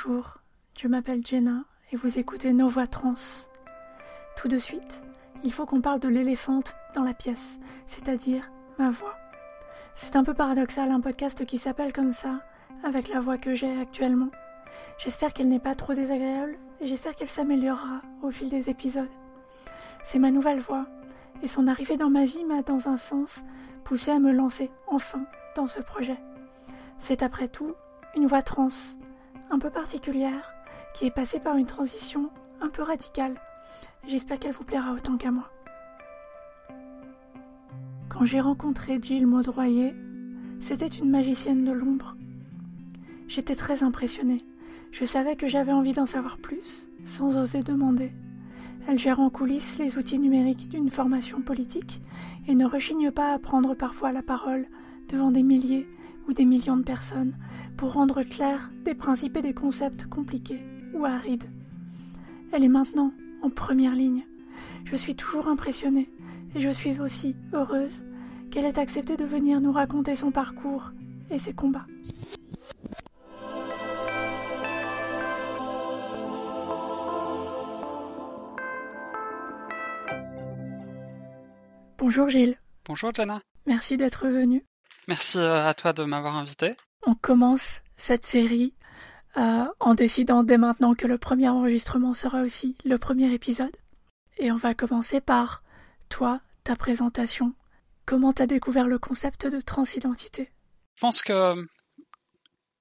Bonjour, je m'appelle Jenna et vous écoutez Nos Voix Trans. Tout de suite, il faut qu'on parle de l'éléphante dans la pièce, c'est-à-dire ma voix. C'est un peu paradoxal un podcast qui s'appelle comme ça, avec la voix que j'ai actuellement. J'espère qu'elle n'est pas trop désagréable et j'espère qu'elle s'améliorera au fil des épisodes. C'est ma nouvelle voix et son arrivée dans ma vie m'a, dans un sens, poussé à me lancer enfin dans ce projet. C'est après tout une voix trans, un peu particulière, qui est passée par une transition un peu radicale. J'espère qu'elle vous plaira autant qu'à moi. Quand j'ai rencontré Jill Maudroyer, c'était une magicienne de l'ombre. J'étais très impressionnée. Je savais que j'avais envie d'en savoir plus, sans oser demander. Elle gère en coulisses les outils numériques d'une formation politique et ne rechigne pas à prendre parfois la parole devant des milliers ou des millions de personnes pour rendre clair des principes et des concepts compliqués ou arides. Elle est maintenant en première ligne. Je suis toujours impressionnée et je suis aussi heureuse qu'elle ait accepté de venir nous raconter son parcours et ses combats. Bonjour Gilles. Bonjour Jenna. Merci d'être venu. Merci euh, à toi de m'avoir invité. On commence cette série euh, en décidant dès maintenant que le premier enregistrement sera aussi le premier épisode. Et on va commencer par toi, ta présentation. Comment t'as découvert le concept de transidentité? Je pense que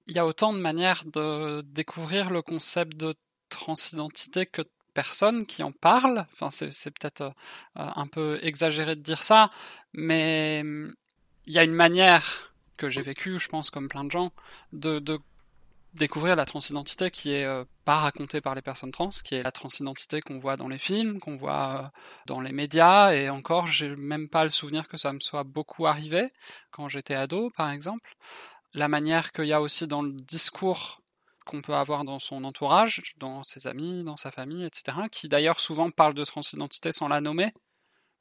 il y a autant de manières de découvrir le concept de transidentité que de personnes qui en parlent. Enfin, c'est peut-être euh, un peu exagéré de dire ça, mais il y a une manière que j'ai vécue, je pense, comme plein de gens, de, découvrir la transidentité qui est euh, pas racontée par les personnes trans, qui est la transidentité qu'on voit dans les films, qu'on voit euh, dans les médias, et encore, j'ai même pas le souvenir que ça me soit beaucoup arrivé quand j'étais ado, par exemple. La manière qu'il y a aussi dans le discours qu'on peut avoir dans son entourage, dans ses amis, dans sa famille, etc., qui d'ailleurs souvent parle de transidentité sans la nommer,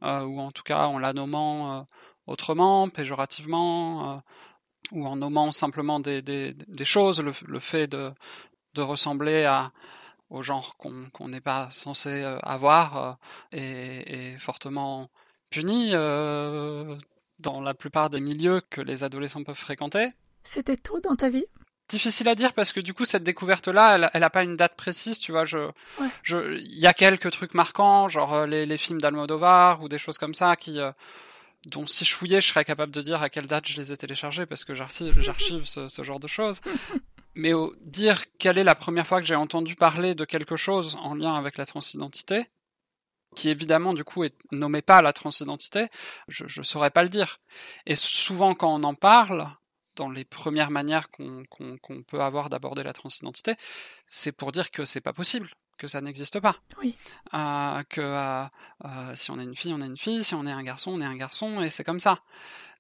euh, ou en tout cas en la nommant autrement, péjorativement, euh, ou en nommant simplement des, des, des choses, le, le, fait de, de ressembler à, au genre qu'on n'est pas censé avoir est, est, fortement puni dans la plupart des milieux que les adolescents peuvent fréquenter. C'était tout dans ta vie? Difficile à dire parce que du coup cette découverte là elle, elle a pas une date précise tu vois je ouais. je il y a quelques trucs marquants genre les, les films d'Almodovar ou des choses comme ça qui dont si je fouillais je serais capable de dire à quelle date je les ai téléchargés parce que j'archive ce, ce, genre de choses. Mais au, dire quelle est la première fois que j'ai entendu parler de quelque chose en lien avec la transidentité qui évidemment du coup est nommé pas la transidentité je je saurais pas le dire. Et souvent quand on en parle dans les premières manières qu'on qu qu peut avoir d'aborder la transidentité, c'est pour dire que c'est pas possible, que ça n'existe pas. Oui. Euh, que euh, si on est une fille, on est une fille, si on est un garçon, on est un garçon, et c'est comme ça.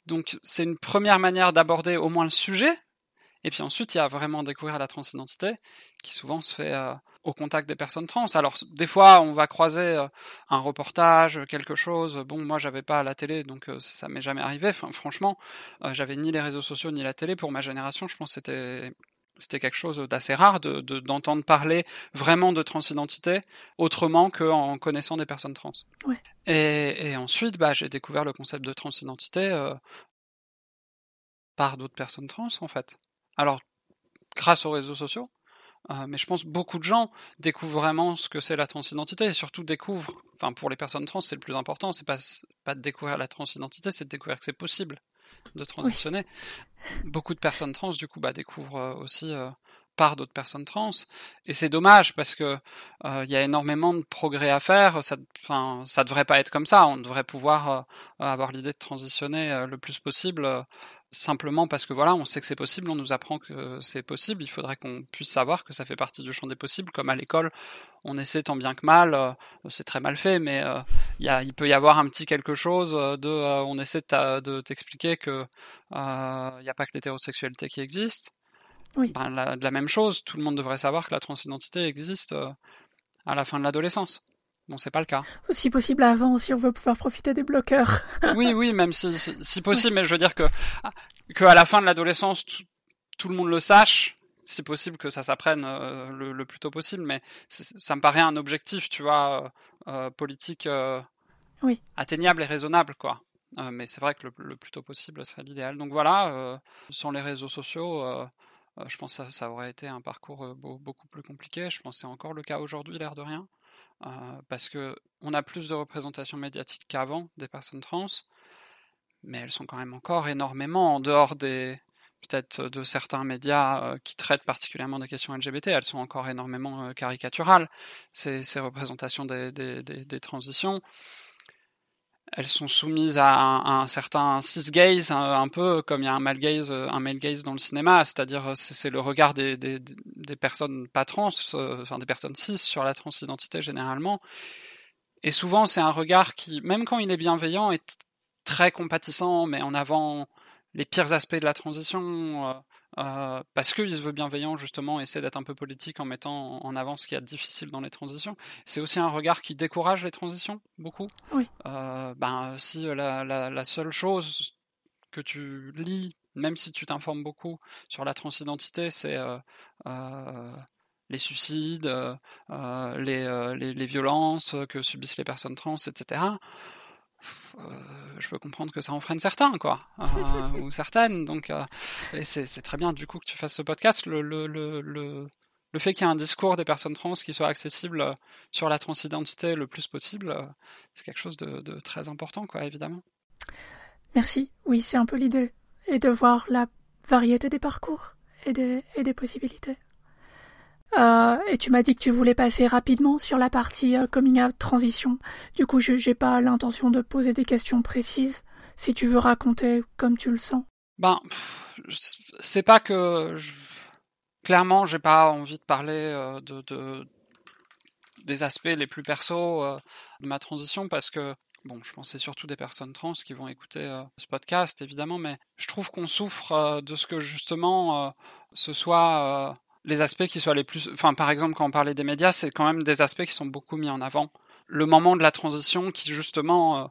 Donc c'est une première manière d'aborder au moins le sujet, et puis ensuite il y a vraiment découvrir la transidentité, qui souvent se fait euh, au contact des personnes trans. Alors des fois on va croiser euh, un reportage, quelque chose. Bon moi j'avais pas la télé donc euh, ça m'est jamais arrivé. Enfin, franchement euh, j'avais ni les réseaux sociaux ni la télé pour ma génération. Je pense c'était c'était quelque chose d'assez rare de d'entendre de, parler vraiment de transidentité autrement qu'en connaissant des personnes trans. Ouais. Et, et, ensuite bah j'ai découvert le concept de transidentité euh, par d'autres personnes trans en fait. Alors grâce aux réseaux sociaux euh, mais je pense beaucoup de gens découvrent vraiment ce que c'est la transidentité et surtout découvrent, enfin pour les personnes trans c'est le plus important, c'est pas, pas de découvrir la transidentité, c'est de découvrir que c'est possible de transitionner. Oui. Beaucoup de personnes trans du coup bah, découvrent aussi euh, par d'autres personnes trans et c'est dommage parce que il euh, y a énormément de progrès à faire. Ça, enfin, ça devrait pas être comme ça. On devrait pouvoir euh, avoir l'idée de transitionner euh, le plus possible simplement parce que voilà, on sait que c'est possible, on nous apprend que c'est possible, il faudrait qu'on puisse savoir que ça fait partie du champ des possibles, comme à l'école, on essaie tant bien que mal, euh, c'est très mal fait, mais euh, il peut y avoir un petit quelque chose de, euh, on essaie de t'expliquer que il n'y a pas que l'hétérosexualité qui existe. Oui. Ben, la, de la même chose, tout le monde devrait savoir que la transidentité existe à la fin de l'adolescence. Bon, c'est pas le cas. Si possible avant, si on veut pouvoir profiter des bloqueurs. oui, oui, même si, si, si possible, mais je veux dire que, que à la fin de l'adolescence, tout, tout, le monde le sache, si possible que ça s'apprenne le, plus tôt possible, mais ça me paraît un objectif, tu vois, politique oui. atteignable et raisonnable, quoi. mais c'est vrai que le, plus tôt possible serait l'idéal. Donc voilà, sans les réseaux sociaux, je pense que ça, aurait été un parcours beaucoup plus compliqué. Je pense que c'est encore le cas aujourd'hui, l'air de rien. parce que on a plus de représentation médiatique qu'avant des personnes trans, mais elles sont quand même encore énormément en dehors des, peut-être de certains médias euh, qui traitent particulièrement des questions LGBT, elles sont encore énormément euh, caricaturales, ces, représentations des, transitions. Elles sont soumises à un, certain cis-gaze, un, peu comme il y a un male gaze, euh, un male gaze dans le cinéma, c'est-à-dire c'est le regard des, personnes pas trans, enfin des personnes cis sur la transidentité généralement. Et souvent c'est un regard qui, même quand il est bienveillant, est très compatissant, mais en avant les pires aspects de la transition, euh, euh, parce qu'il se veut bienveillant, justement, essaie d'être un peu politique en mettant en avant ce qu'il y a de difficile dans les transitions. C'est aussi un regard qui décourage les transitions, beaucoup. Oui. Euh, ben, si la, la, seule chose que tu lis, même si tu t'informes beaucoup sur la transidentité, c'est les suicides, les, les, les, violences que subissent les personnes trans, etc. Euh, je peux comprendre que ça en freine certains, quoi, euh, ou certaines. Donc, euh, c'est très bien du coup que tu fasses ce podcast. Le, fait qu'il y ait un discours des personnes trans qui soit accessible sur la transidentité le plus possible, c'est quelque chose de, très important, quoi, évidemment. Merci. Oui, c'est un peu l'idée. Et de voir la variété des parcours et des possibilités. Euh, et tu m'as dit que tu voulais passer rapidement sur la partie euh, coming out transition. Du coup, je n'ai pas l'intention de poser des questions précises. Si tu veux raconter comme tu le sens. Ben, c'est pas que je... clairement, j'ai pas envie de parler euh, de, de, des aspects les plus perso de ma transition parce que bon, je pense c'est surtout des personnes trans qui vont écouter ce podcast évidemment, mais je trouve qu'on souffre de ce que justement ce soit les aspects qui soient les plus, enfin par exemple quand on parlait des médias, c'est quand même des aspects qui sont beaucoup mis en avant. Le moment de la transition qui justement euh,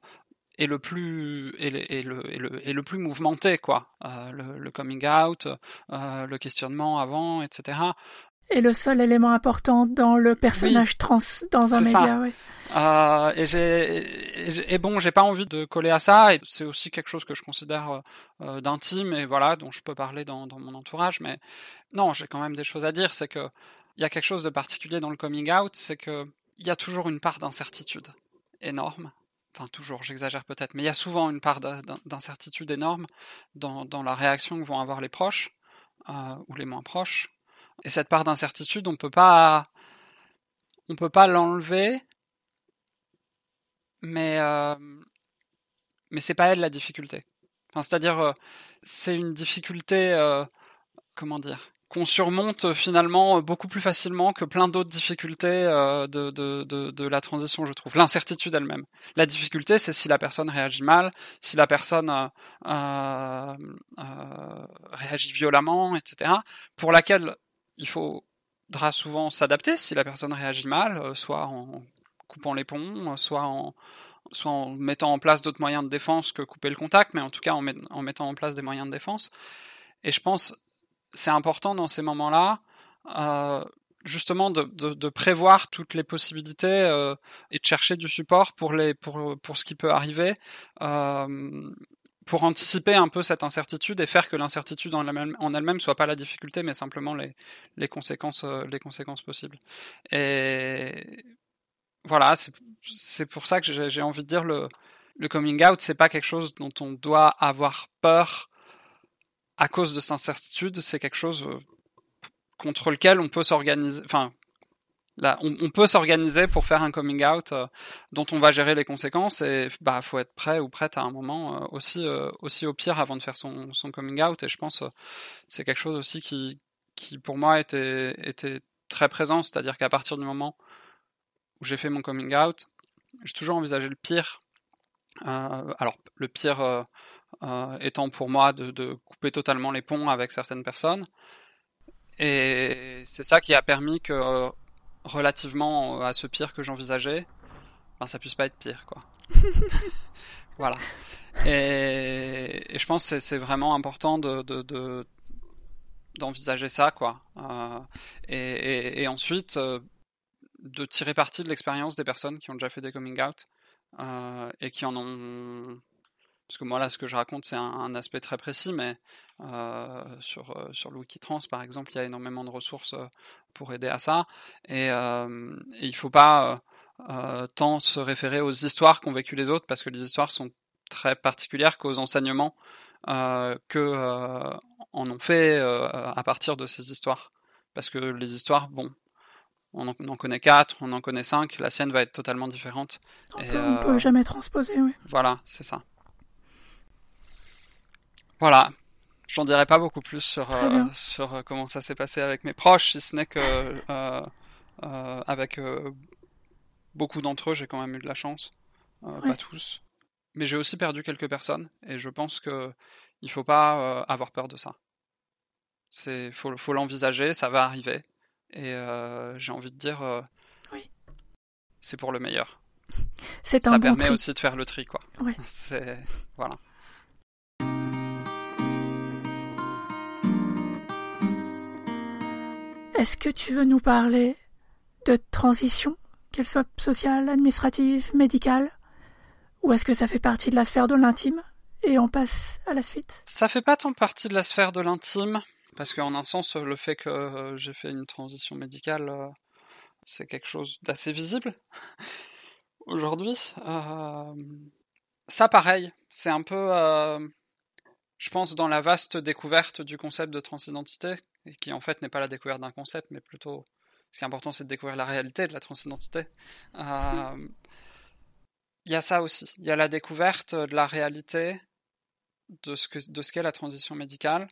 est le plus est le, est le, est le, plus mouvementé quoi. Euh, le, coming out, euh, le questionnement avant, etc. Et le seul élément important dans le personnage trans dans un média, oui. Euh, et j'ai et, bon, j'ai pas envie de coller à ça. Et c'est aussi quelque chose que je considère euh, d'intime et voilà, dont je peux parler dans, dans mon entourage. Mais non, j'ai quand même des choses à dire. C'est que il y a quelque chose de particulier dans le coming out, c'est que il y a toujours une part d'incertitude énorme. Enfin, toujours, j'exagère peut-être, mais il y a souvent une part d'incertitude énorme dans, dans la réaction que vont avoir les proches euh, ou les moins proches et cette part d'incertitude, on peut pas, on peut pas l'enlever, mais euh, mais c'est pas elle la difficulté. Enfin, c'est-à-dire, euh, c'est une difficulté, euh, comment dire, qu'on surmonte finalement beaucoup plus facilement que plein d'autres difficultés de, de, de, de, la transition, je trouve. L'incertitude elle-même. La difficulté, c'est si la personne réagit mal, si la personne euh, réagit violemment, etc. Pour laquelle il faudra souvent s'adapter si la personne réagit mal, euh, soit en coupant les ponts, soit en, soit en mettant en place d'autres moyens de défense que couper le contact, mais en tout cas en, mettant en place des moyens de défense. Et je pense c'est important dans ces moments-là, euh, justement de, prévoir toutes les possibilités euh, et de chercher du support pour les pour pour ce qui peut arriver. Euh, pour anticiper un peu cette incertitude et faire que l'incertitude en elle-même soit pas la difficulté, mais simplement les, conséquences, euh, les conséquences possibles. Et voilà, c'est pour ça que j'ai envie de dire le, le coming out, c'est pas quelque chose dont on doit avoir peur à cause de cette incertitude, c'est quelque chose euh, contre lequel on peut s'organiser, enfin, Là, on, peut s'organiser pour faire un coming out euh, dont on va gérer les conséquences et bah faut être prêt ou prête à un moment euh, aussi euh, aussi au pire avant de faire son, son coming out. Et je pense c'est quelque chose aussi qui qui pour moi était était très présent. C'est-à-dire qu'à partir du moment où j'ai fait mon coming out j'ai toujours envisagé le pire. Alors le pire étant pour moi de, de couper totalement les ponts avec certaines personnes. Et c'est ça qui a permis que relativement à ce pire que j'envisageais, ben, ça puisse pas être pire, quoi. voilà. Et, je pense que c'est vraiment important de, de, d'envisager ça, quoi. Et, et, ensuite, de tirer parti de l'expérience des personnes qui ont déjà fait des coming out et qui en ont parce que moi là ce que je raconte c'est un, aspect très précis mais euh, sur euh, sur le Wikitrans par exemple il y a énormément de ressources euh, pour aider à ça et, euh, et il faut pas tant se référer aux histoires qu'ont vécu les autres parce que les histoires sont très particulières qu'aux enseignements que en ont fait à partir de ces histoires parce que les histoires bon on en, connaît quatre, on en connaît cinq, la sienne va être totalement différente. On, et, peut, peut jamais transposer, oui. Voilà, c'est ça. Voilà. J'en dirai pas beaucoup plus sur, euh, sur euh, comment ça s'est passé avec mes proches, si ce n'est que euh, avec beaucoup d'entre eux, j'ai quand même eu de la chance. Pas tous. Mais j'ai aussi perdu quelques personnes et je pense que il faut pas avoir peur de ça. C'est faut, faut l'envisager, ça va arriver et j'ai envie de dire oui. c'est pour le meilleur. C'est ça bon permet aussi de faire le tri quoi. C'est voilà. Est-ce que tu veux nous parler de transition, qu'elle soit sociale, administrative, médicale? Ou est-ce que ça fait partie de la sphère de l'intime et on passe à la suite? Ça fait pas tant partie de la sphère de l'intime, parce qu'en un sens, le fait que euh, j'ai fait une transition médicale, euh, c'est quelque chose d'assez visible aujourd'hui. Euh, ça, pareil, c'est un peu, je pense, dans la vaste découverte du concept de transidentité, et qui en fait n'est pas la découverte d'un concept, mais plutôt ce qui est important, c'est de découvrir la réalité de la transidentité. Euh, il y a ça aussi. Il y a la découverte de la réalité de ce que de ce qu'est la transition médicale,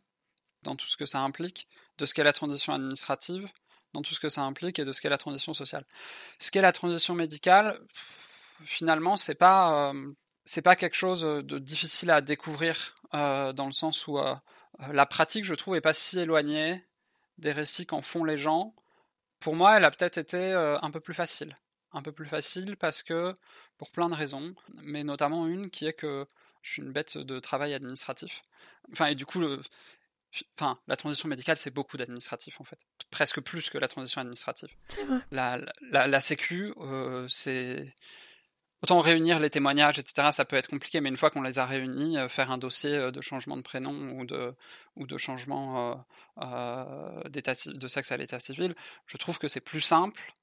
dans tout ce que ça implique, de ce qu'est la transition administrative, dans tout ce que ça implique, et de ce qu'est la transition sociale. Ce qu'est la transition médicale, finalement, c'est pas euh, c'est pas quelque chose de difficile à découvrir euh, dans le sens où euh, la pratique, je trouve, est pas si éloignée des récits qu'en font les gens. Pour moi, elle a peut-être été euh, un peu plus facile. Un peu plus facile parce que, pour plein de raisons, mais notamment une qui est que je suis une bête de travail administratif. Enfin, et du coup, le, enfin, la transition médicale, c'est beaucoup d'administratif en fait, presque plus que la transition administrative. C'est vrai. La, la, la, Sécu, euh, c'est Autant réunir les témoignages, etc., ça peut être compliqué, mais une fois qu'on les a réunis, euh, faire un dossier euh, de changement de prénom ou de, changement euh, de sexe à l'état civil, je trouve que c'est plus simple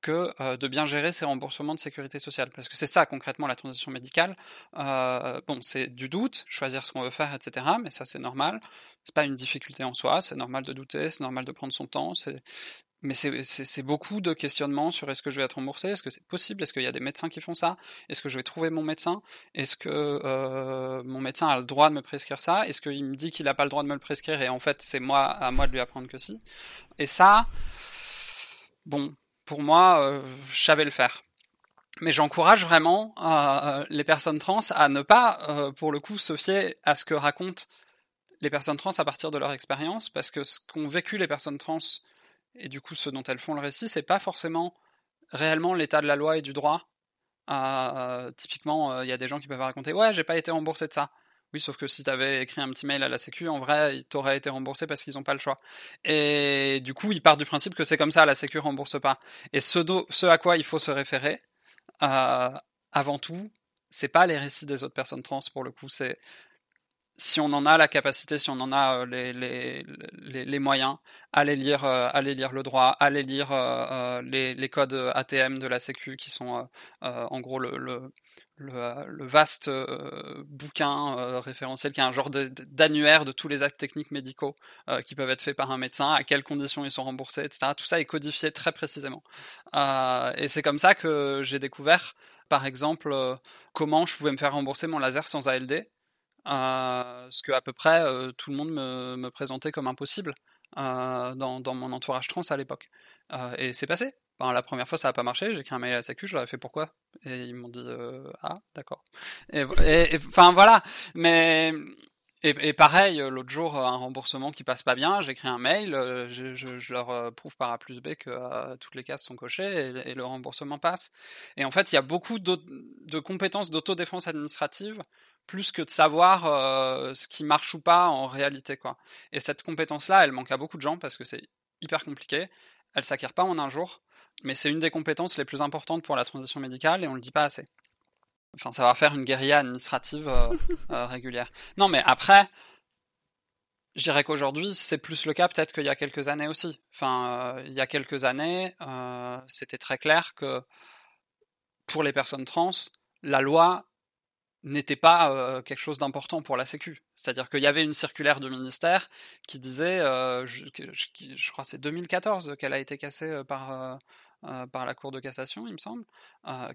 que de bien gérer ces remboursements de sécurité sociale. Parce que c'est ça concrètement la transition médicale. bon, c'est du doute, choisir ce qu'on veut faire, etc. Mais ça c'est normal. C'est pas une difficulté en soi. C'est normal de douter, c'est normal de prendre son temps. Mais c'est beaucoup de questionnements sur est-ce que je vais être remboursé, est-ce que c'est possible, est-ce qu'il y a des médecins qui font ça, est-ce que je vais trouver mon médecin, est-ce que euh, mon médecin a le droit de me prescrire ça, est-ce qu'il me dit qu'il n'a pas le droit de me le prescrire et en fait c'est moi à moi de lui apprendre que si. Et ça, bon, pour moi, euh, je savais le faire. Mais j'encourage vraiment euh, les personnes trans à ne pas, pour le coup, se fier à ce que racontent les personnes trans à partir de leur expérience, parce que ce qu'ont vécu les personnes trans et du coup ce dont elles font le récit, c'est pas forcément réellement l'état de la loi et du droit. Euh, typiquement, il y a des gens qui peuvent raconter ouais, j'ai pas été remboursé de ça. Oui, sauf que si t'avais écrit un petit mail à la Sécu, en vrai, il t'aurait été remboursé parce qu'ils n'ont pas le choix. Et du coup, ils partent du principe que c'est comme ça, la Sécu rembourse pas. Et ce, ce à quoi il faut se référer, euh, avant tout, c'est pas les récits des autres personnes trans pour le coup, c'est si on en a la capacité, si on en a euh, les, moyens, allez lire, euh, lire le droit, allez lire euh, les, les, codes ATM de la Sécu qui sont en gros le, vaste bouquin référentiel qui est un genre d'annuaire de, tous les actes techniques médicaux qui peuvent être faits par un médecin, à quelles conditions ils sont remboursés, etc. Tout ça est codifié très précisément. et c'est comme ça que j'ai découvert, par exemple, comment je pouvais me faire rembourser mon laser sans ALD euh, ce que à peu près euh, tout le monde me, me, présentait comme impossible euh, dans, dans, mon entourage trans à l'époque. et c'est passé. la première fois, ça n'a pas marché. J'ai écrit un mail à la Sécu, je leur ai fait pourquoi? Et ils m'ont dit ah, d'accord. Et enfin voilà. Mais et, pareil, euh, l'autre jour, un remboursement qui passe pas bien, j'écris un mail, euh, je, leur euh, prouve par A plus B que toutes les cases sont cochées et, le remboursement passe. Et en fait, il y a beaucoup de compétences d'autodéfense administrative plus que de savoir ce qui marche ou pas en réalité. quoi. Et cette compétence-là, elle manque à beaucoup de gens parce que c'est hyper compliqué. Elle s'acquiert pas en un jour, mais c'est une des compétences les plus importantes pour la transition médicale et on le dit pas assez. Enfin, savoir faire une guérilla administrative euh, euh, régulière. Non, mais après, je dirais qu'aujourd'hui, c'est plus le cas peut-être qu'il y a quelques années aussi. Enfin, euh, il y a quelques années, c'était très clair que pour les personnes trans, la loi n'était pas quelque chose d'important pour la Sécu. C'est-à-dire qu'il y avait une circulaire du ministère qui disait, je, je, crois c'est 2014 qu'elle a été cassée par par la Cour de cassation, il me semble,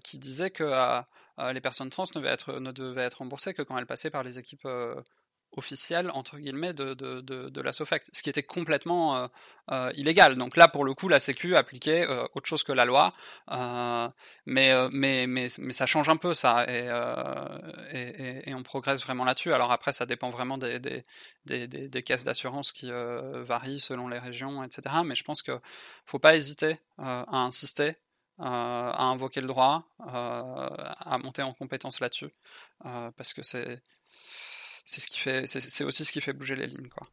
qui disait que les personnes trans ne devaient, être, ne remboursées que quand elles passaient par les équipes officielle entre guillemets de, la SOFAC, ce qui était complètement euh, euh, illégal. Donc là, pour le coup, la Sécu appliquait euh, autre chose que la loi, mais, ça change un peu ça, et, on progresse vraiment là-dessus. Alors après, ça dépend vraiment des, caisses d'assurance qui varient selon les régions, etc. Mais je pense qu'il faut pas hésiter à insister à invoquer le droit, à monter en compétence là-dessus, parce que c'est c'est ce qui fait, c'est aussi ce qui fait bouger les lignes, quoi.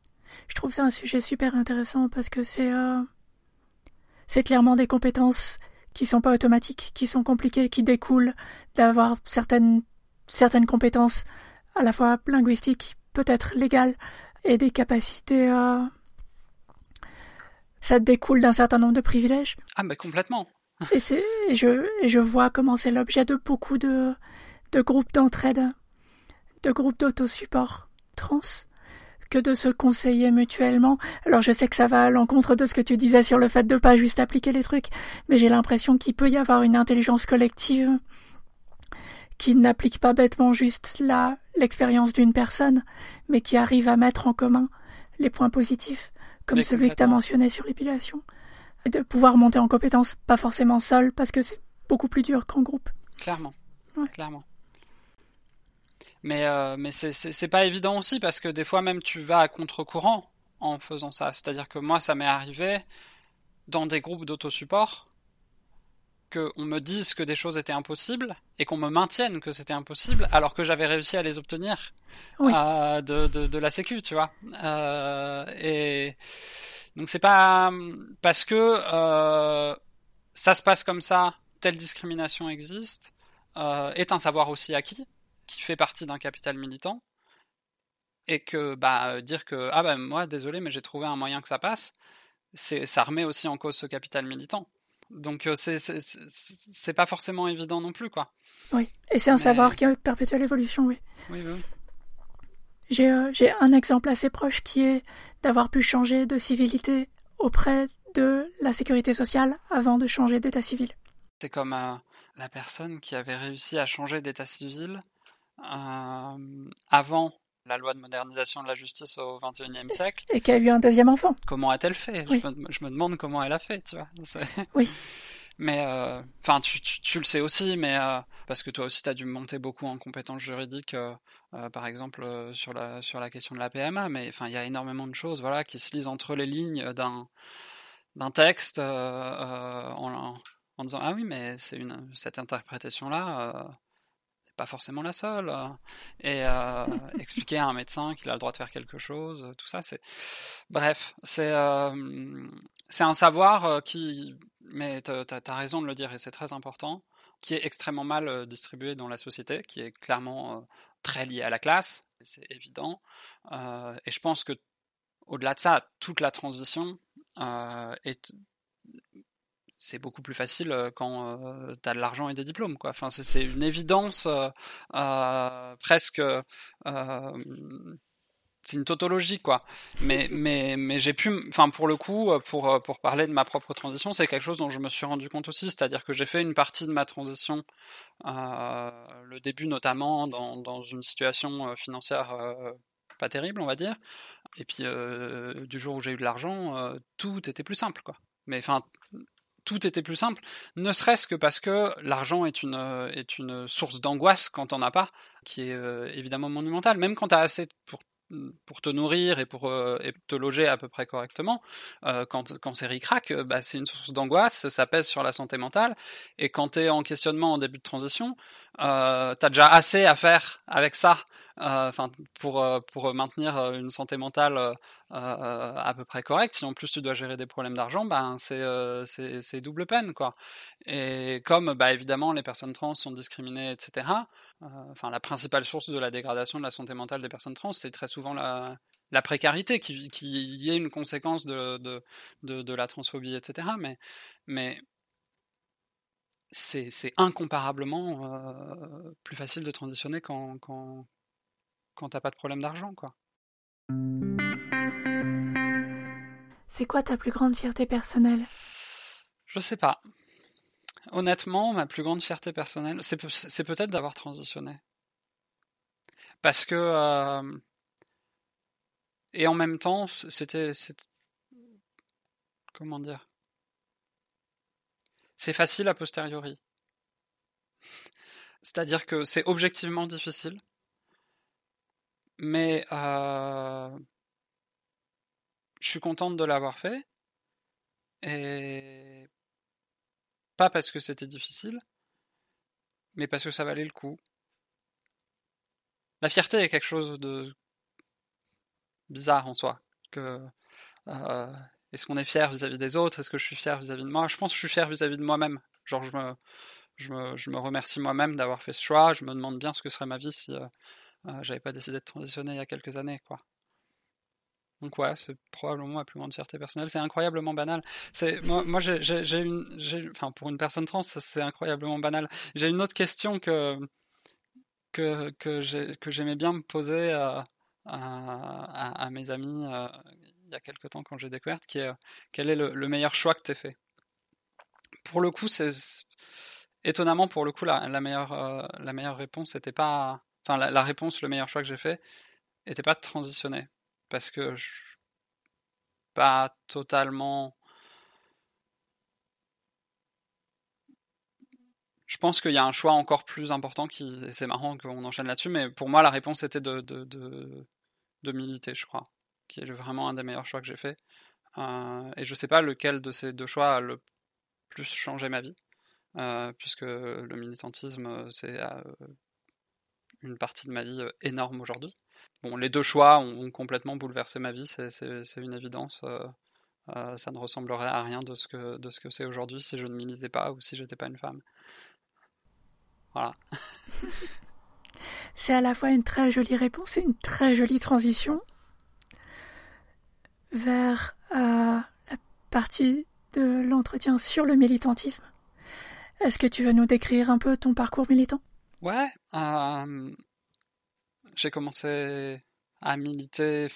Je trouve ça un sujet super intéressant parce que c'est euh, c'est clairement des compétences qui sont pas automatiques, qui sont compliquées, qui découlent d'avoir certaines certaines compétences à la fois linguistiques, peut-être légales, et des capacités. Euh, ça découle d'un certain nombre de privilèges. Ah mais complètement. Et c'est je et je vois comment c'est l'objet de beaucoup de de groupes d'entraide de groupes d'autosupport trans que de se conseiller mutuellement. Alors je sais que ça va à l'encontre de ce que tu disais sur le fait de pas juste appliquer les trucs, mais j'ai l'impression qu'il peut y avoir une intelligence collective qui n'applique pas bêtement juste la l'expérience d'une personne, mais qui arrive à mettre en commun les points positifs, comme celui que tu as mentionné sur l'épilation, et de pouvoir monter en compétence, pas forcément seul, parce que c'est beaucoup plus dur qu'en groupe. Clairement. Clairement. Mais, euh, mais c'est pas évident aussi parce que des fois même tu vas à contre-courant en faisant ça. C'est-à-dire que moi, ça m'est arrivé dans des groupes d'autosupport qu'on me dise que des choses étaient impossibles et qu'on me maintienne que c'était impossible alors que j'avais réussi à les obtenir euh, de, de, de, la sécu, tu vois. Euh, et donc c'est pas parce que euh, ça se passe comme ça, telle discrimination existe, euh, est un savoir aussi acquis qui fait partie d'un capital militant et que bah dire que ah bah moi désolé mais j'ai trouvé un moyen que ça passe c'est ça remet aussi en cause ce capital militant. Donc euh, c'est c'est pas forcément évident non plus quoi. Oui. Et c'est un savoir qui perpétue l'évolution oui oui, oui. J'ai euh, j'ai un exemple assez proche qui est d'avoir pu changer de civilité auprès de la sécurité sociale avant de changer d'état civil c'est comme euh, la personne qui avait réussi à changer d'état civil euh, avant la loi de modernisation de la justice au XXIe siècle. Et qui a eu un deuxième enfant. Comment a-t-elle fait? Je, me, demande comment elle a fait, tu vois. Oui. Mais, euh, enfin, tu, tu, le sais aussi, mais euh, parce que toi aussi, tu as dû monter beaucoup en compétences juridiques, par exemple, sur, la, sur la question de la PMA, mais enfin, il y a énormément de choses voilà, qui se lisent entre les lignes d'un, d'un texte en, en, disant Ah oui, mais c'est une, cette interprétation-là pas forcément la seule. Euh, et euh, expliquer à un médecin qu'il a le droit de faire quelque chose, tout ça, c'est. Bref, c'est euh, c'est un savoir qui. Mais tu as, raison de le dire et c'est très important, qui est extrêmement mal distribué dans la société, qui est clairement très lié à la classe, c'est évident. et je pense que au-delà de ça, toute la transition est c'est beaucoup plus facile euh, quand euh, tu as de l'argent et des diplômes quoi. Enfin c'est une évidence euh, presque c'est une tautologie quoi. Mais mais mais j'ai pu enfin pour le coup pour pour parler de ma propre transition, c'est quelque chose dont je me suis rendu compte aussi, c'est-à-dire que j'ai fait une partie de ma transition le début notamment dans dans une situation financière pas terrible, on va dire. Et puis du jour où j'ai eu de l'argent, tout était plus simple quoi. Mais enfin tout était plus simple, ne serait-ce que parce que l'argent est une, euh, est une source d'angoisse quand on as pas, qui est euh, évidemment monumentale. Même quand tu as assez pour pour te nourrir et pour et te loger à peu près correctement, quand, quand c'est ricrac, bah, c'est une source d'angoisse, ça pèse sur la santé mentale. Et quand tu es en questionnement en début de transition, euh, tu as déjà assez à faire avec ça pour pour maintenir une santé mentale à peu près correcte. Si en plus tu dois gérer des problèmes d'argent, ben c'est c'est double peine quoi. Et comme bah évidemment les personnes trans sont discriminées, etc. Enfin la principale source de la dégradation de la santé mentale des personnes trans, c'est très souvent la la précarité qui, qui est une conséquence de, de, de, de la transphobie, etc. Mais, mais c'est incomparablement plus facile de transitionner quand, quand, quand t'as pas de problème d'argent, quoi. C'est quoi ta plus grande fierté personnelle? Je sais pas. Honnêtement, ma plus grande fierté personnelle, c'est peut-être d'avoir transitionné. Parce que... Euh, et en même temps, c'était... Comment dire? C'est facile a posteriori. C'est-à-dire que c'est objectivement difficile mais euh, je suis contente de l'avoir fait. Et pas parce que c'était difficile, mais parce que ça valait le coup. La fierté est quelque chose de bizarre en soi. Euh, est-ce qu'on est fier vis-à-vis des autres? Est-ce que je suis fier vis-à-vis de moi? Je pense que je suis fier vis-à-vis de moi-même. Genre je me, je me, je me remercie moi-même d'avoir fait ce choix. Je me demande bien ce que serait ma vie si euh, euh, j'avais pas décidé de transitionner il y a quelques années, quoi. Donc ouais, c'est probablement ma plus grande fierté personnelle. C'est incroyablement banal. C'est moi, j'ai une, enfin pour une personne trans, c'est incroyablement banal. J'ai une autre question que que que j'aimais bien me poser à, mes amis euh, il y a quelques temps quand j'ai découvert, qui est quel est le, meilleur choix que tu fait? Pour le coup, c'est étonnamment pour le coup la, meilleure euh, la meilleure réponse n'était pas enfin la, réponse, le meilleur choix que j'ai fait, n'était pas de transitionner. Parce que je pas totalement. Je pense qu'il y a un choix encore plus important qui. c'est marrant qu'on enchaîne là-dessus, mais pour moi, la réponse était de, de, de, militer, je crois. Qui est vraiment un des meilleurs choix que j'ai fait. Euh, et je sais pas lequel de ces deux choix a le plus changé ma vie. Euh, puisque le militantisme, c'est euh, une partie de ma vie énorme aujourd'hui. Bon, les deux choix ont, complètement bouleversé ma vie, c'est une évidence. Euh, euh, ça ne ressemblerait à rien de ce que de ce que c'est aujourd'hui si je ne militais pas ou si j'étais pas une femme. Voilà. c'est à la fois une très jolie réponse et une très jolie transition vers la partie de l'entretien sur le militantisme. Est-ce que tu veux nous décrire un peu ton parcours militant? Ouais, euh, j'ai commencé à militer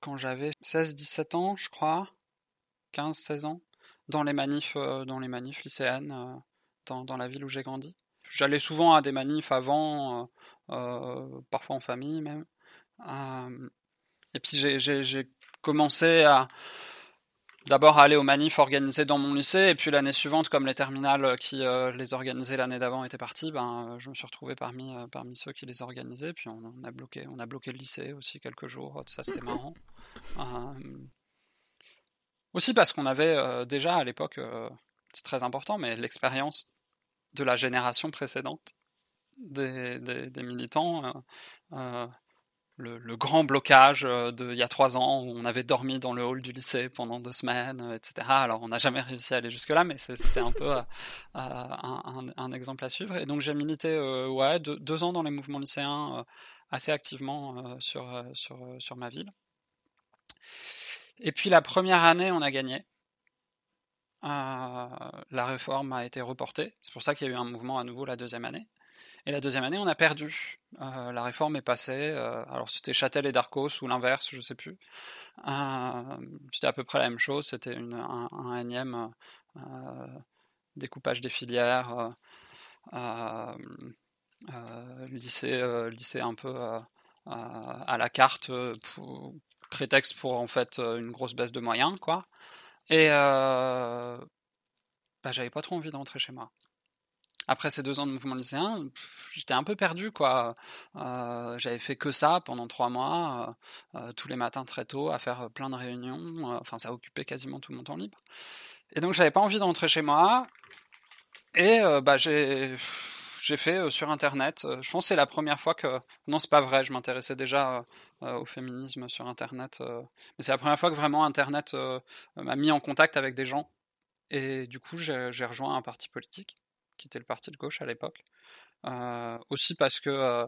quand j'avais 16-17 ans, je crois, 15-16 ans, dans les manifs, euh, dans les manifs lycéennes, euh, dans, dans, la ville où j'ai grandi. J'allais souvent à des manifs avant, parfois en famille même. et puis j'ai commencé à, d'abord aller aux manifs organisés dans mon lycée, et puis l'année suivante, comme les terminales qui euh, les organisaient l'année d'avant étaient partis, ben, euh, je me suis retrouvé parmi, euh, parmi ceux qui les organisaient, puis on, a bloqué, on a bloqué le lycée aussi quelques jours, ça c'était marrant. aussi parce qu'on avait déjà à l'époque, c'est très important, mais l'expérience de la génération précédente des, des, des militants le, grand blocage euh, de il y a trois ans où on avait dormi dans le hall du lycée pendant deux semaines, euh, etc. Alors on n'a jamais réussi à aller jusque là, mais c'était un peu euh, un, exemple à suivre. Et donc j'ai milité ouais deux, ans dans les mouvements lycéens assez activement sur sur sur ma ville. Et puis la première année, on a gagné. la réforme a été reportée. C'est pour ça qu'il y a eu un mouvement à nouveau la deuxième année. Et la deuxième année, on a perdu. Euh, la réforme est passée. Euh, alors c'était Châtel et Darcos ou l'inverse, je sais plus. Euh, c'était à peu près la même chose. C'était un, un, énième découpage des filières, lycée, lycée un peu à la carte, prétexte pour en fait une grosse baisse de moyens, quoi. Et bah, j'avais pas trop envie de rentrer chez moi. Après ces deux ans de mouvement lycéen, j'étais un peu perdu, quoi. J'avais fait que ça pendant trois mois, tous les matins très tôt, à faire plein de réunions. Enfin, ça occupait quasiment tout mon temps libre. Et donc, j'avais pas envie de rentrer chez moi. Et bah, j'ai j'ai fait sur internet. je pense que c'est la première fois que non, c'est pas vrai. Je m'intéressais déjà au féminisme sur internet, mais c'est la première fois que vraiment internet m'a mis en contact avec des gens. Et du coup, j'ai rejoint un parti politique qui était le parti de gauche à l'époque. aussi parce que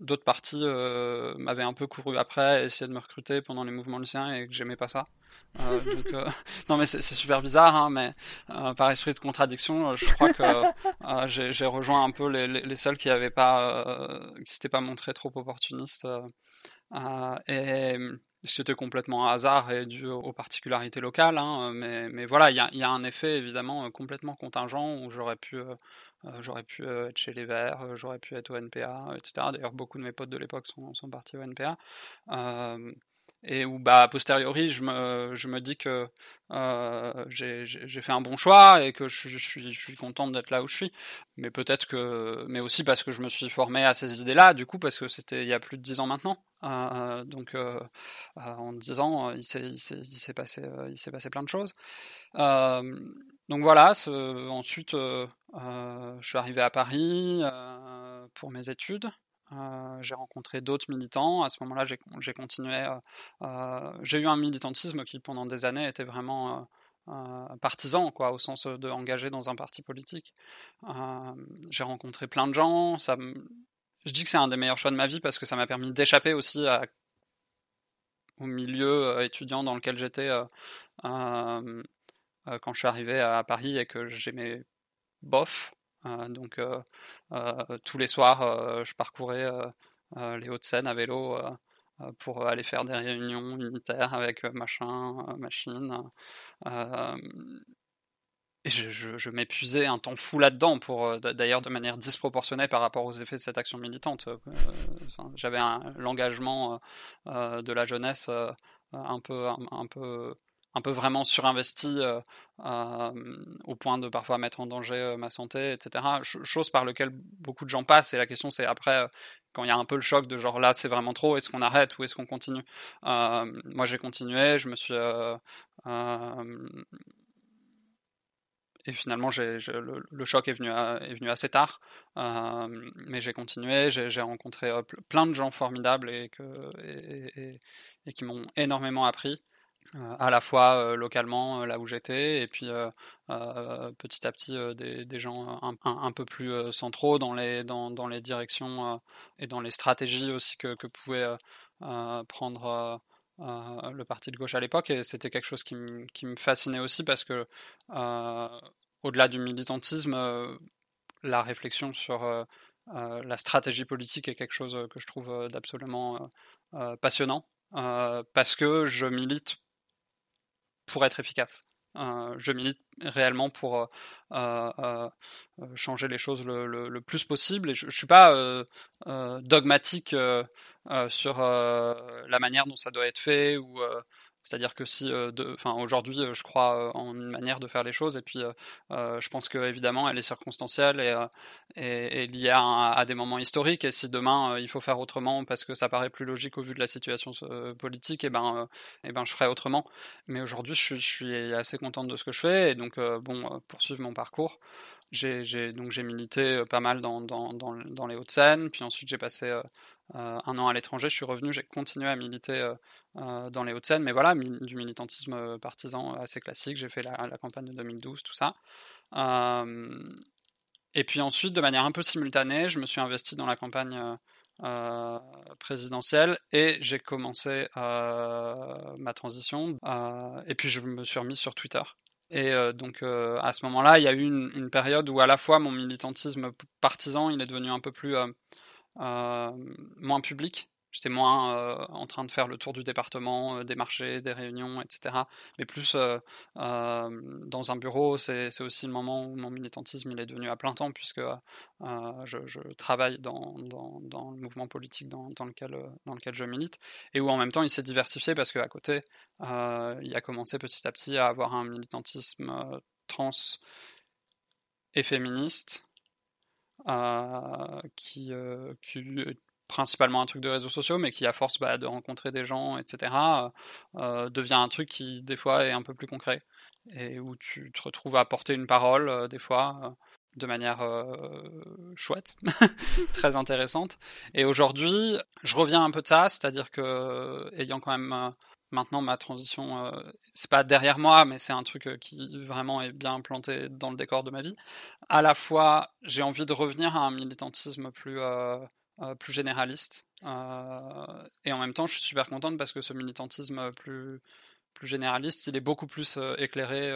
d'autres partis euh, m'avaient un peu couru après, essayé de me recruter pendant les mouvements lycéens et que j'aimais pas ça. Euh, donc, euh, non mais c'est super bizarre, hein, mais par esprit de contradiction, je crois que j'ai rejoint un peu les, les, seuls qui avaient pas, qui s'étaient pas montrés trop opportunistes. et ce qui était complètement hasard et dû aux particularités locales, hein, mais, mais voilà, il y a, un effet évidemment complètement contingent où j'aurais pu euh, pu euh, être chez les Verts, euh, j'aurais pu être au NPA, etc. D'ailleurs, beaucoup de mes potes de l'époque sont, sont, partis au NPA et où bah a posteriori je me, dis que euh, j'ai fait un bon choix et que je, suis je suis content d'être là où je suis. Mais peut-être que mais aussi parce que je me suis formé à ces idées là du coup parce que c'était il y a plus de dix ans maintenant. Euh, donc euh, en dix ans il s'est il s'est passé il s'est passé plein de choses. Donc voilà, ensuite je suis arrivé à Paris pour mes études. J'ai rencontré d'autres militants. À ce moment-là, j'ai continué. j'ai eu un militantisme qui, pendant des années, était vraiment partisan, quoi, au sens de engagé dans un parti politique. j'ai rencontré plein de gens. Je dis que c'est un des meilleurs choix de ma vie parce que ça m'a permis d'échapper aussi au milieu étudiant dans lequel j'étais euh, quand je suis arrivé à Paris et que j'aimais bof. Euh, donc euh, tous les soirs, je parcourais les Hauts-de-Seine à vélo pour aller faire des réunions unitaires avec machin, machine. et je, je, m'épuisais un temps fou là-dedans, pour d'ailleurs de manière disproportionnée par rapport aux effets de cette action militante. J'avais l'engagement de la jeunesse un peu, un peu un peu vraiment surinvesti euh, euh, au point de parfois mettre en danger euh, ma santé, etc. chose par lequel beaucoup de gens passent. Et la question, c'est après, quand il y a un peu le choc de genre là, c'est vraiment trop, est-ce qu'on arrête ou est-ce qu'on continue? Moi, j'ai continué, je me suis. et finalement, le, choc est venu, est venu assez tard, mais j'ai continué, j'ai, rencontré plein de gens formidables et qui m'ont énormément appris. À la fois localement là où j'étais et puis petit à petit des, gens un, peu plus centraux dans les, dans, dans les directions et dans les stratégies aussi que, que pouvait prendre le parti de gauche à l'époque et c'était quelque chose qui, qui, me fascinait aussi parce que au-delà du militantisme la réflexion sur la stratégie politique est quelque chose que je trouve d'absolument passionnant parce que je milite pour être efficace. Euh, je milite réellement pour euh, euh, changer les choses le, plus possible et je, ne suis pas dogmatique sur la manière dont ça doit être fait ou c'est-à-dire que si, euh, enfin aujourd'hui, euh, je crois euh, en une manière de faire les choses, et puis je pense que évidemment, elle est circonstancielle et, liée à, des moments historiques. Et si demain il faut faire autrement parce que ça paraît plus logique au vu de la situation politique, et ben, et ben, je ferai autrement. Mais aujourd'hui, je, suis assez contente de ce que je fais, et donc bon, poursuivre mon parcours. J'ai donc j'ai milité pas mal dans, dans, les Hauts-de-Seine, puis ensuite j'ai passé un an à l'étranger, je suis revenu, j'ai continué à militer euh, euh, dans les Hauts-de-Seine, mais voilà, du militantisme partisan assez classique. J'ai fait la, campagne de 2012, tout ça. et puis ensuite, de manière un peu simultanée, je me suis investi dans la campagne présidentielle et j'ai commencé ma transition. et puis je me suis remis sur Twitter. Et donc à ce moment-là, il y a eu une, une, période où à la fois mon militantisme partisan, il est devenu un peu plus euh, moins public. J'étais moins euh, en train de faire le tour du département, euh, des marchés, des réunions, etc. Mais plus dans un bureau, c'est aussi le moment où mon militantisme il est devenu à plein temps, puisque je, travaille dans, le mouvement politique dans, dans, lequel, dans lequel je milite, et où en même temps il s'est diversifié, parce qu'à côté, il a commencé petit à petit à avoir un militantisme trans et féministe, qui, qui principalement un truc de réseaux sociaux, mais qui, à force bah, de rencontrer des gens, etc., devient un truc qui, des fois, est un peu plus concret, et où tu te retrouves à porter une parole, des fois, de manière chouette, très intéressante. Et aujourd'hui, je reviens un peu de ça, c'est-à-dire que, ayant quand même maintenant ma transition, c'est pas derrière moi, mais c'est un truc qui vraiment est bien implanté dans le décor de ma vie. À la fois, j'ai envie de revenir à un militantisme plus plus généraliste. et en même temps, je suis super contente parce que ce militantisme plus, plus généraliste, il est beaucoup plus éclairé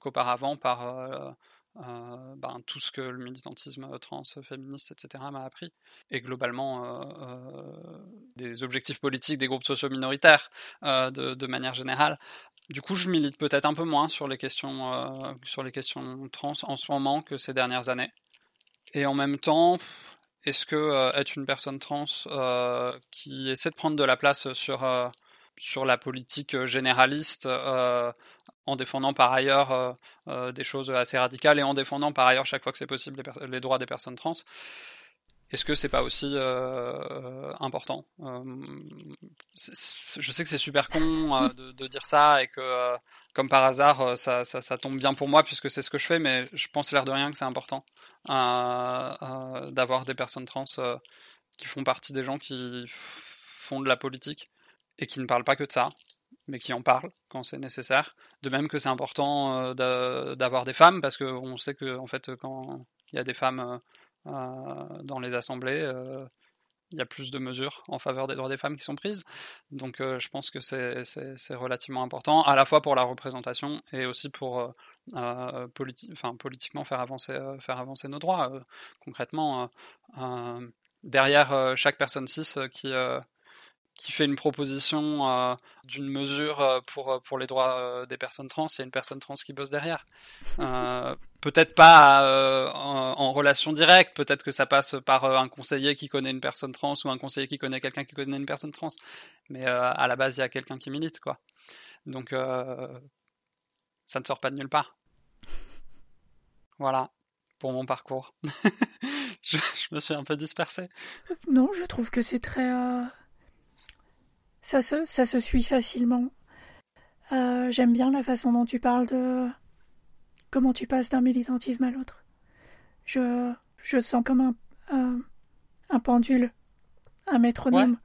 qu'auparavant par ben, tout ce que le militantisme trans, féministe, etc. m'a appris. Et globalement, des objectifs politiques des groupes sociaux minoritaires de, manière générale. Du coup, je milite peut-être un peu moins sur les questions, sur les questions trans en ce moment que ces dernières années. Et en même temps, est-ce que euh, être une personne trans euh, qui essaie de prendre de la place sur, euh, sur la politique généraliste en défendant par ailleurs des choses assez radicales et en défendant par ailleurs chaque fois que c'est possible les, droits des personnes trans, est-ce que c'est pas aussi important Je sais que c'est super con de, de, dire ça et que, comme par hasard, ça, ça, ça, tombe bien pour moi puisque c'est ce que je fais, mais je pense l'air de rien que c'est important d'avoir des personnes trans euh, qui font partie des gens qui font de la politique et qui ne parlent pas que de ça, mais qui en parlent quand c'est nécessaire. De même que c'est important euh, d'avoir des femmes, parce qu'on sait que en fait, quand il y a des femmes euh, dans les assemblées, il y a plus de mesures en faveur des droits des femmes qui sont prises. Donc je pense que c'est relativement important, à la fois pour la représentation et aussi pour euh, enfin, politiquement faire avancer, euh, faire avancer nos droits. Euh, concrètement, derrière chaque personne cis qui qui fait une proposition d'une mesure pour, pour les droits des personnes trans, il y a une personne trans qui bosse derrière. peut-être pas en, en, relation directe, peut-être que ça passe par un conseiller qui connaît une personne trans ou un conseiller qui connaît quelqu'un qui connaît une personne trans. Mais à la base, il y a quelqu'un qui milite, quoi. Donc, ça ne sort pas de nulle part. Voilà, pour mon parcours. je, me suis un peu dispersé. Non, je trouve que c'est très... Euh, ça, se, ça se suit facilement. Euh, j'aime bien la façon dont tu parles de comment tu passes d'un militantisme à l'autre. Je, je sens comme un, un pendule, un métronome.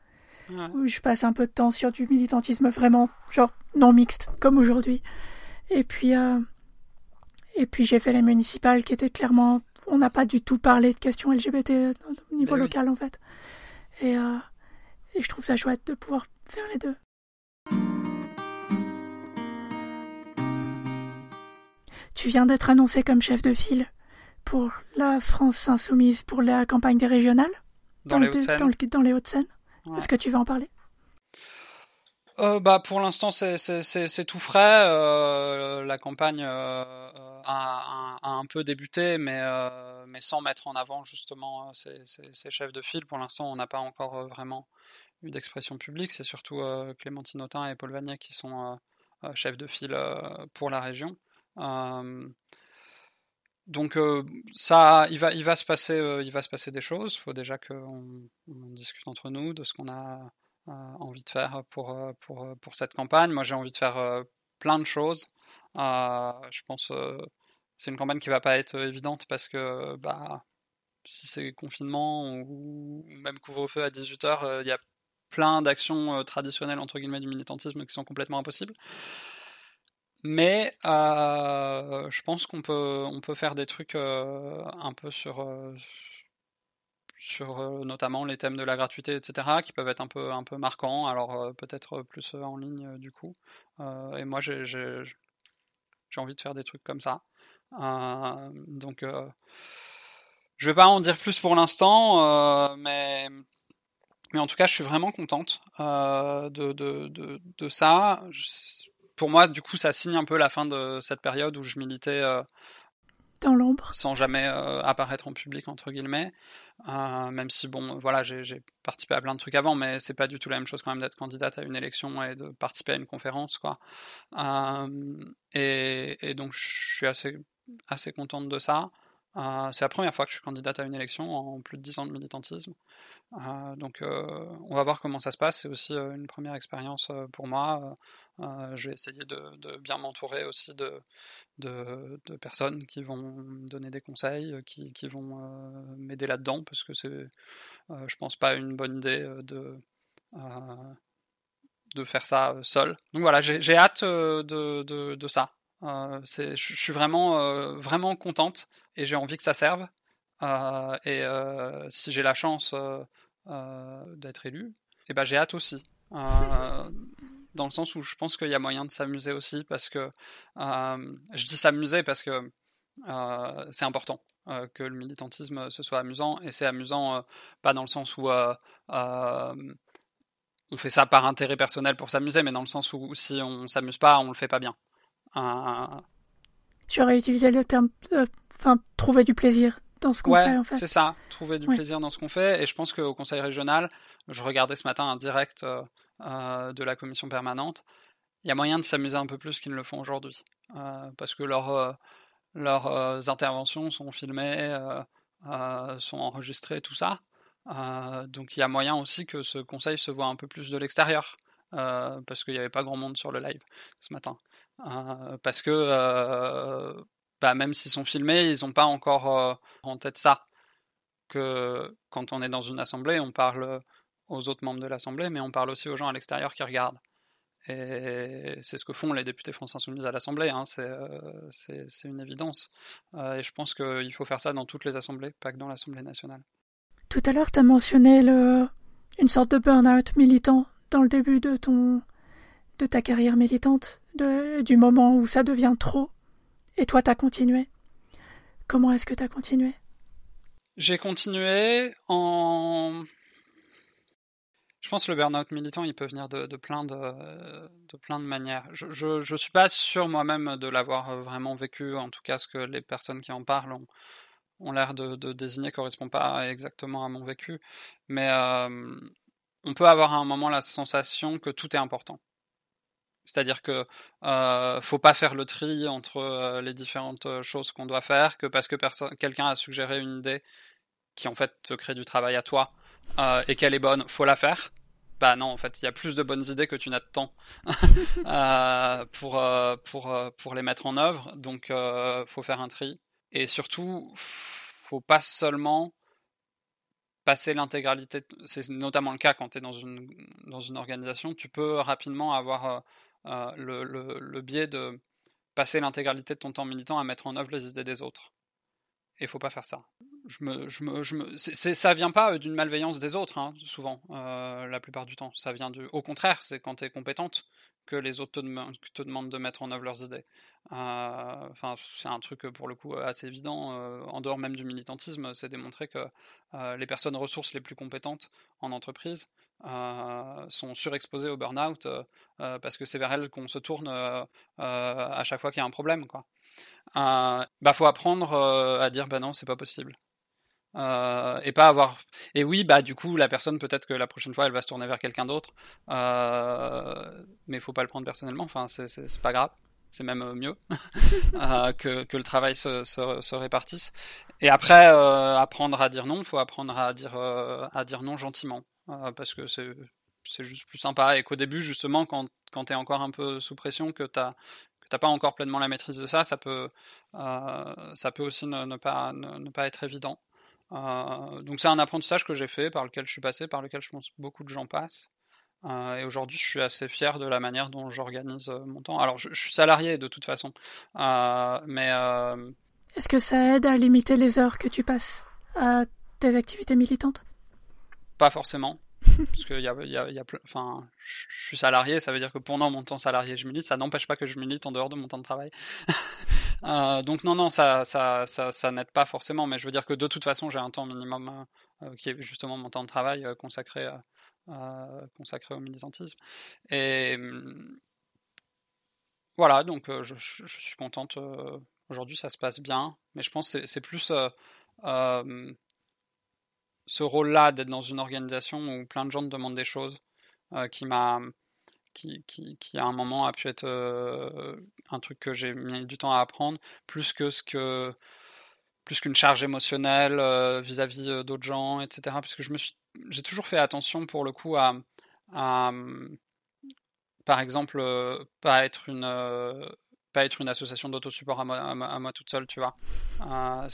Où je passe un peu de temps sur du militantisme vraiment, genre non mixte, comme aujourd'hui. Et puis, euh, et puis j'ai fait les municipales qui étaient clairement, on n'a pas du tout parlé de questions LGBT au niveau ben local en fait. Et, euh, et je trouve ça chouette de pouvoir faire les deux. Tu viens d'être annoncé comme chef de file pour la France insoumise pour la campagne des régionales dans, les Hauts-de-Seine. Dans, les Hauts-de-Seine. Est-ce que tu veux en parler? Euh, bah pour l'instant c'est tout frais. Euh, la campagne euh, a, a, un peu débuté, mais mais sans mettre en avant justement ces, ces, chefs de file. Pour l'instant, on n'a pas encore vraiment d'expression publique. C'est surtout Clémentine Autain et Paul Vanier qui sont chefs de file pour la région. donc ça, il va, il va se passer, il va se passer des choses. Il faut déjà qu'on on discute entre nous de ce qu'on a euh, envie de faire pour, euh, pour, euh, pour cette campagne. Moi, j'ai envie de faire plein de choses. je pense c'est une campagne qui va pas être évidente parce que bah, si c'est confinement ou même couvre-feu à 18h, il y a plein d'actions traditionnelles entre guillemets du militantisme qui sont complètement impossibles. Mais je pense qu'on peut, on peut faire des trucs un peu sur, euh, notamment les thèmes de la gratuité, etc., qui peuvent être un peu, un peu marquants, alors euh, peut-être plus euh, en ligne du coup. et moi, j'ai, j'ai, envie de faire des trucs comme ça. donc, je vais pas en dire plus pour l'instant, mais, mais en tout cas, je suis vraiment contente de, de, de, de, ça. pour moi, du coup, ça signe un peu la fin de cette période où je militais dans l'ombre, sans jamais apparaître en public entre guillemets. Euh, même si bon, voilà, j'ai participé à plein de trucs avant, mais c'est pas du tout la même chose quand même d'être candidate à une élection et de participer à une conférence, quoi. Euh, et, et, donc je suis assez assez contente de ça. c'est la première fois que je suis candidate à une élection en plus de 10 ans de militantisme. Donc on va voir comment ça se passe. C'est aussi une première expérience pour moi. je vais essayer de, bien m'entourer aussi de, personnes qui vont me donner des conseils, qui, vont m'aider là-dedans, parce que c'est, je pense pas une bonne idée de faire ça seul. Donc voilà, j'ai hâte de, ça. je suis vraiment, vraiment contente et j'ai envie que ça serve. Et si j'ai la chance d'être élu, et eh ben j'ai hâte aussi. dans le sens où je pense qu'il y a moyen de s'amuser aussi parce que je dis s'amuser parce que c'est important que le militantisme ce soit amusant et c'est amusant pas dans le sens où on fait ça par intérêt personnel pour s'amuser, mais dans le sens où si on s'amuse pas, on le fait pas bien. Euh... J'aurais utilisé le terme, euh, enfin, trouver du plaisir dans ce qu'on fait, en fait. C'est ça, trouver du plaisir dans ce qu'on fait. Et je pense qu'au Conseil régional, je regardais ce matin un direct euh, euh, de la commission permanente. Il y a moyen de s'amuser un peu plus qu'ils ne le font aujourd'hui, parce que leurs leurs interventions sont filmées, sont enregistrées, tout ça. Euh, donc il y a moyen aussi que ce conseil se voit un peu plus de l'extérieur, euh, parce qu'il n'y avait pas grand monde sur le live ce matin. Euh, parce que bah, même s'ils sont filmés, ils n'ont pas encore en tête ça. Que quand on est dans une assemblée, on parle aux autres membres de l'assemblée, mais on parle aussi aux gens à l'extérieur qui regardent. Et c'est ce que font les députés France Insoumise à l'Assemblée, hein, c'est une évidence. et je pense qu'il faut faire ça dans toutes les assemblées, pas que dans l'Assemblée nationale. Tout à l'heure, tu as mentionné une sorte de burn-out militant dans le début de ton de ta carrière militante, de, du moment où ça devient trop, et toi tu as continué? Comment est-ce que tu as continué? J'ai continué en... Je pense que le burn-out militant, il peut venir de, plein, de, de plein de manières. Je ne suis pas sûr moi-même de l'avoir vraiment vécu, en tout cas ce que les personnes qui en parlent ont, l'air de, de, désigner correspond pas exactement à mon vécu, mais on peut avoir à un moment la sensation que tout est important. C'est-à-dire que euh, faut pas faire le tri entre les différentes choses qu'on doit faire, que parce que quelqu'un a suggéré une idée qui en fait te crée du travail à toi et qu'elle est bonne, faut la faire. Bah non, en fait, il y a plus de bonnes idées que tu n'as de temps pour, pour, pour les mettre en œuvre, donc faut faire un tri. Et surtout, faut pas seulement passer l'intégralité, c'est notamment le cas quand tu es dans une, dans une organisation, tu peux rapidement avoir euh, euh, le, le, le, biais de passer l'intégralité de ton temps militant à mettre en œuvre les idées des autres. Et il faut pas faire ça. Je me, je me, je me, ça vient pas euh, d'une malveillance des autres, hein, souvent, la plupart du temps. Ça vient du, au contraire, c'est quand tu es compétente que les autres te, demandent de mettre en œuvre leurs idées. Euh, c'est un truc pour le coup assez évident. Euh, en dehors même du militantisme, c'est démontré que euh, les personnes ressources les plus compétentes en entreprise sont surexposées au burn-out parce que c'est vers elles qu'on se tourne à chaque fois qu'il y a un problème. Quoi. bah, faut apprendre à dire bah non, c'est pas possible. Euh, et pas avoir et oui bah du coup la personne peut-être que la prochaine fois elle va se tourner vers quelqu'un d'autre euh, mais faut pas le prendre personnellement enfin c'est pas grave c'est même euh, mieux euh, que, que, le travail se, se, se répartisse et après euh, apprendre à dire non faut apprendre à dire à dire non gentiment parce que c'est juste plus sympa et qu'au début justement quand quand t'es encore un peu sous pression que que t'as pas encore pleinement la maîtrise de ça ça peut ça peut aussi ne, pas ne, pas être évident euh, donc c'est un apprentissage que j'ai fait, par lequel je suis passé, par lequel je pense beaucoup de gens passent. Euh, et aujourd'hui, je suis assez fier de la manière dont j'organise euh, mon temps. Alors, je, suis salarié de toute façon, mais est-ce que ça aide à limiter les heures que tu passes à tes activités militantes? Pas forcément. parce que y y a, enfin, je suis salarié, ça veut dire que pendant mon temps salarié, je milite. Ça n'empêche pas que je milite en dehors de mon temps de travail. Euh, donc non, non, ça, n'aide pas forcément, mais je veux dire que de toute façon, j'ai un temps minimum euh, qui est justement mon temps de travail euh, consacré, consacré au militantisme. Et hum, voilà, donc je, je, suis contente. Aujourd'hui, ça se passe bien, mais je pense que c'est plus ce rôle-là d'être dans une organisation où plein de gens demandent des choses qui m'a qui, qui, à un moment a pu être un truc que j'ai mis du temps à apprendre, plus que ce que plus qu'une charge émotionnelle vis-à-vis d'autres gens, etc. Parce que je me suis, j'ai toujours fait attention pour le coup à, à par exemple, pas être une être une association d'autosupport à à, moi, toute seule, tu vois.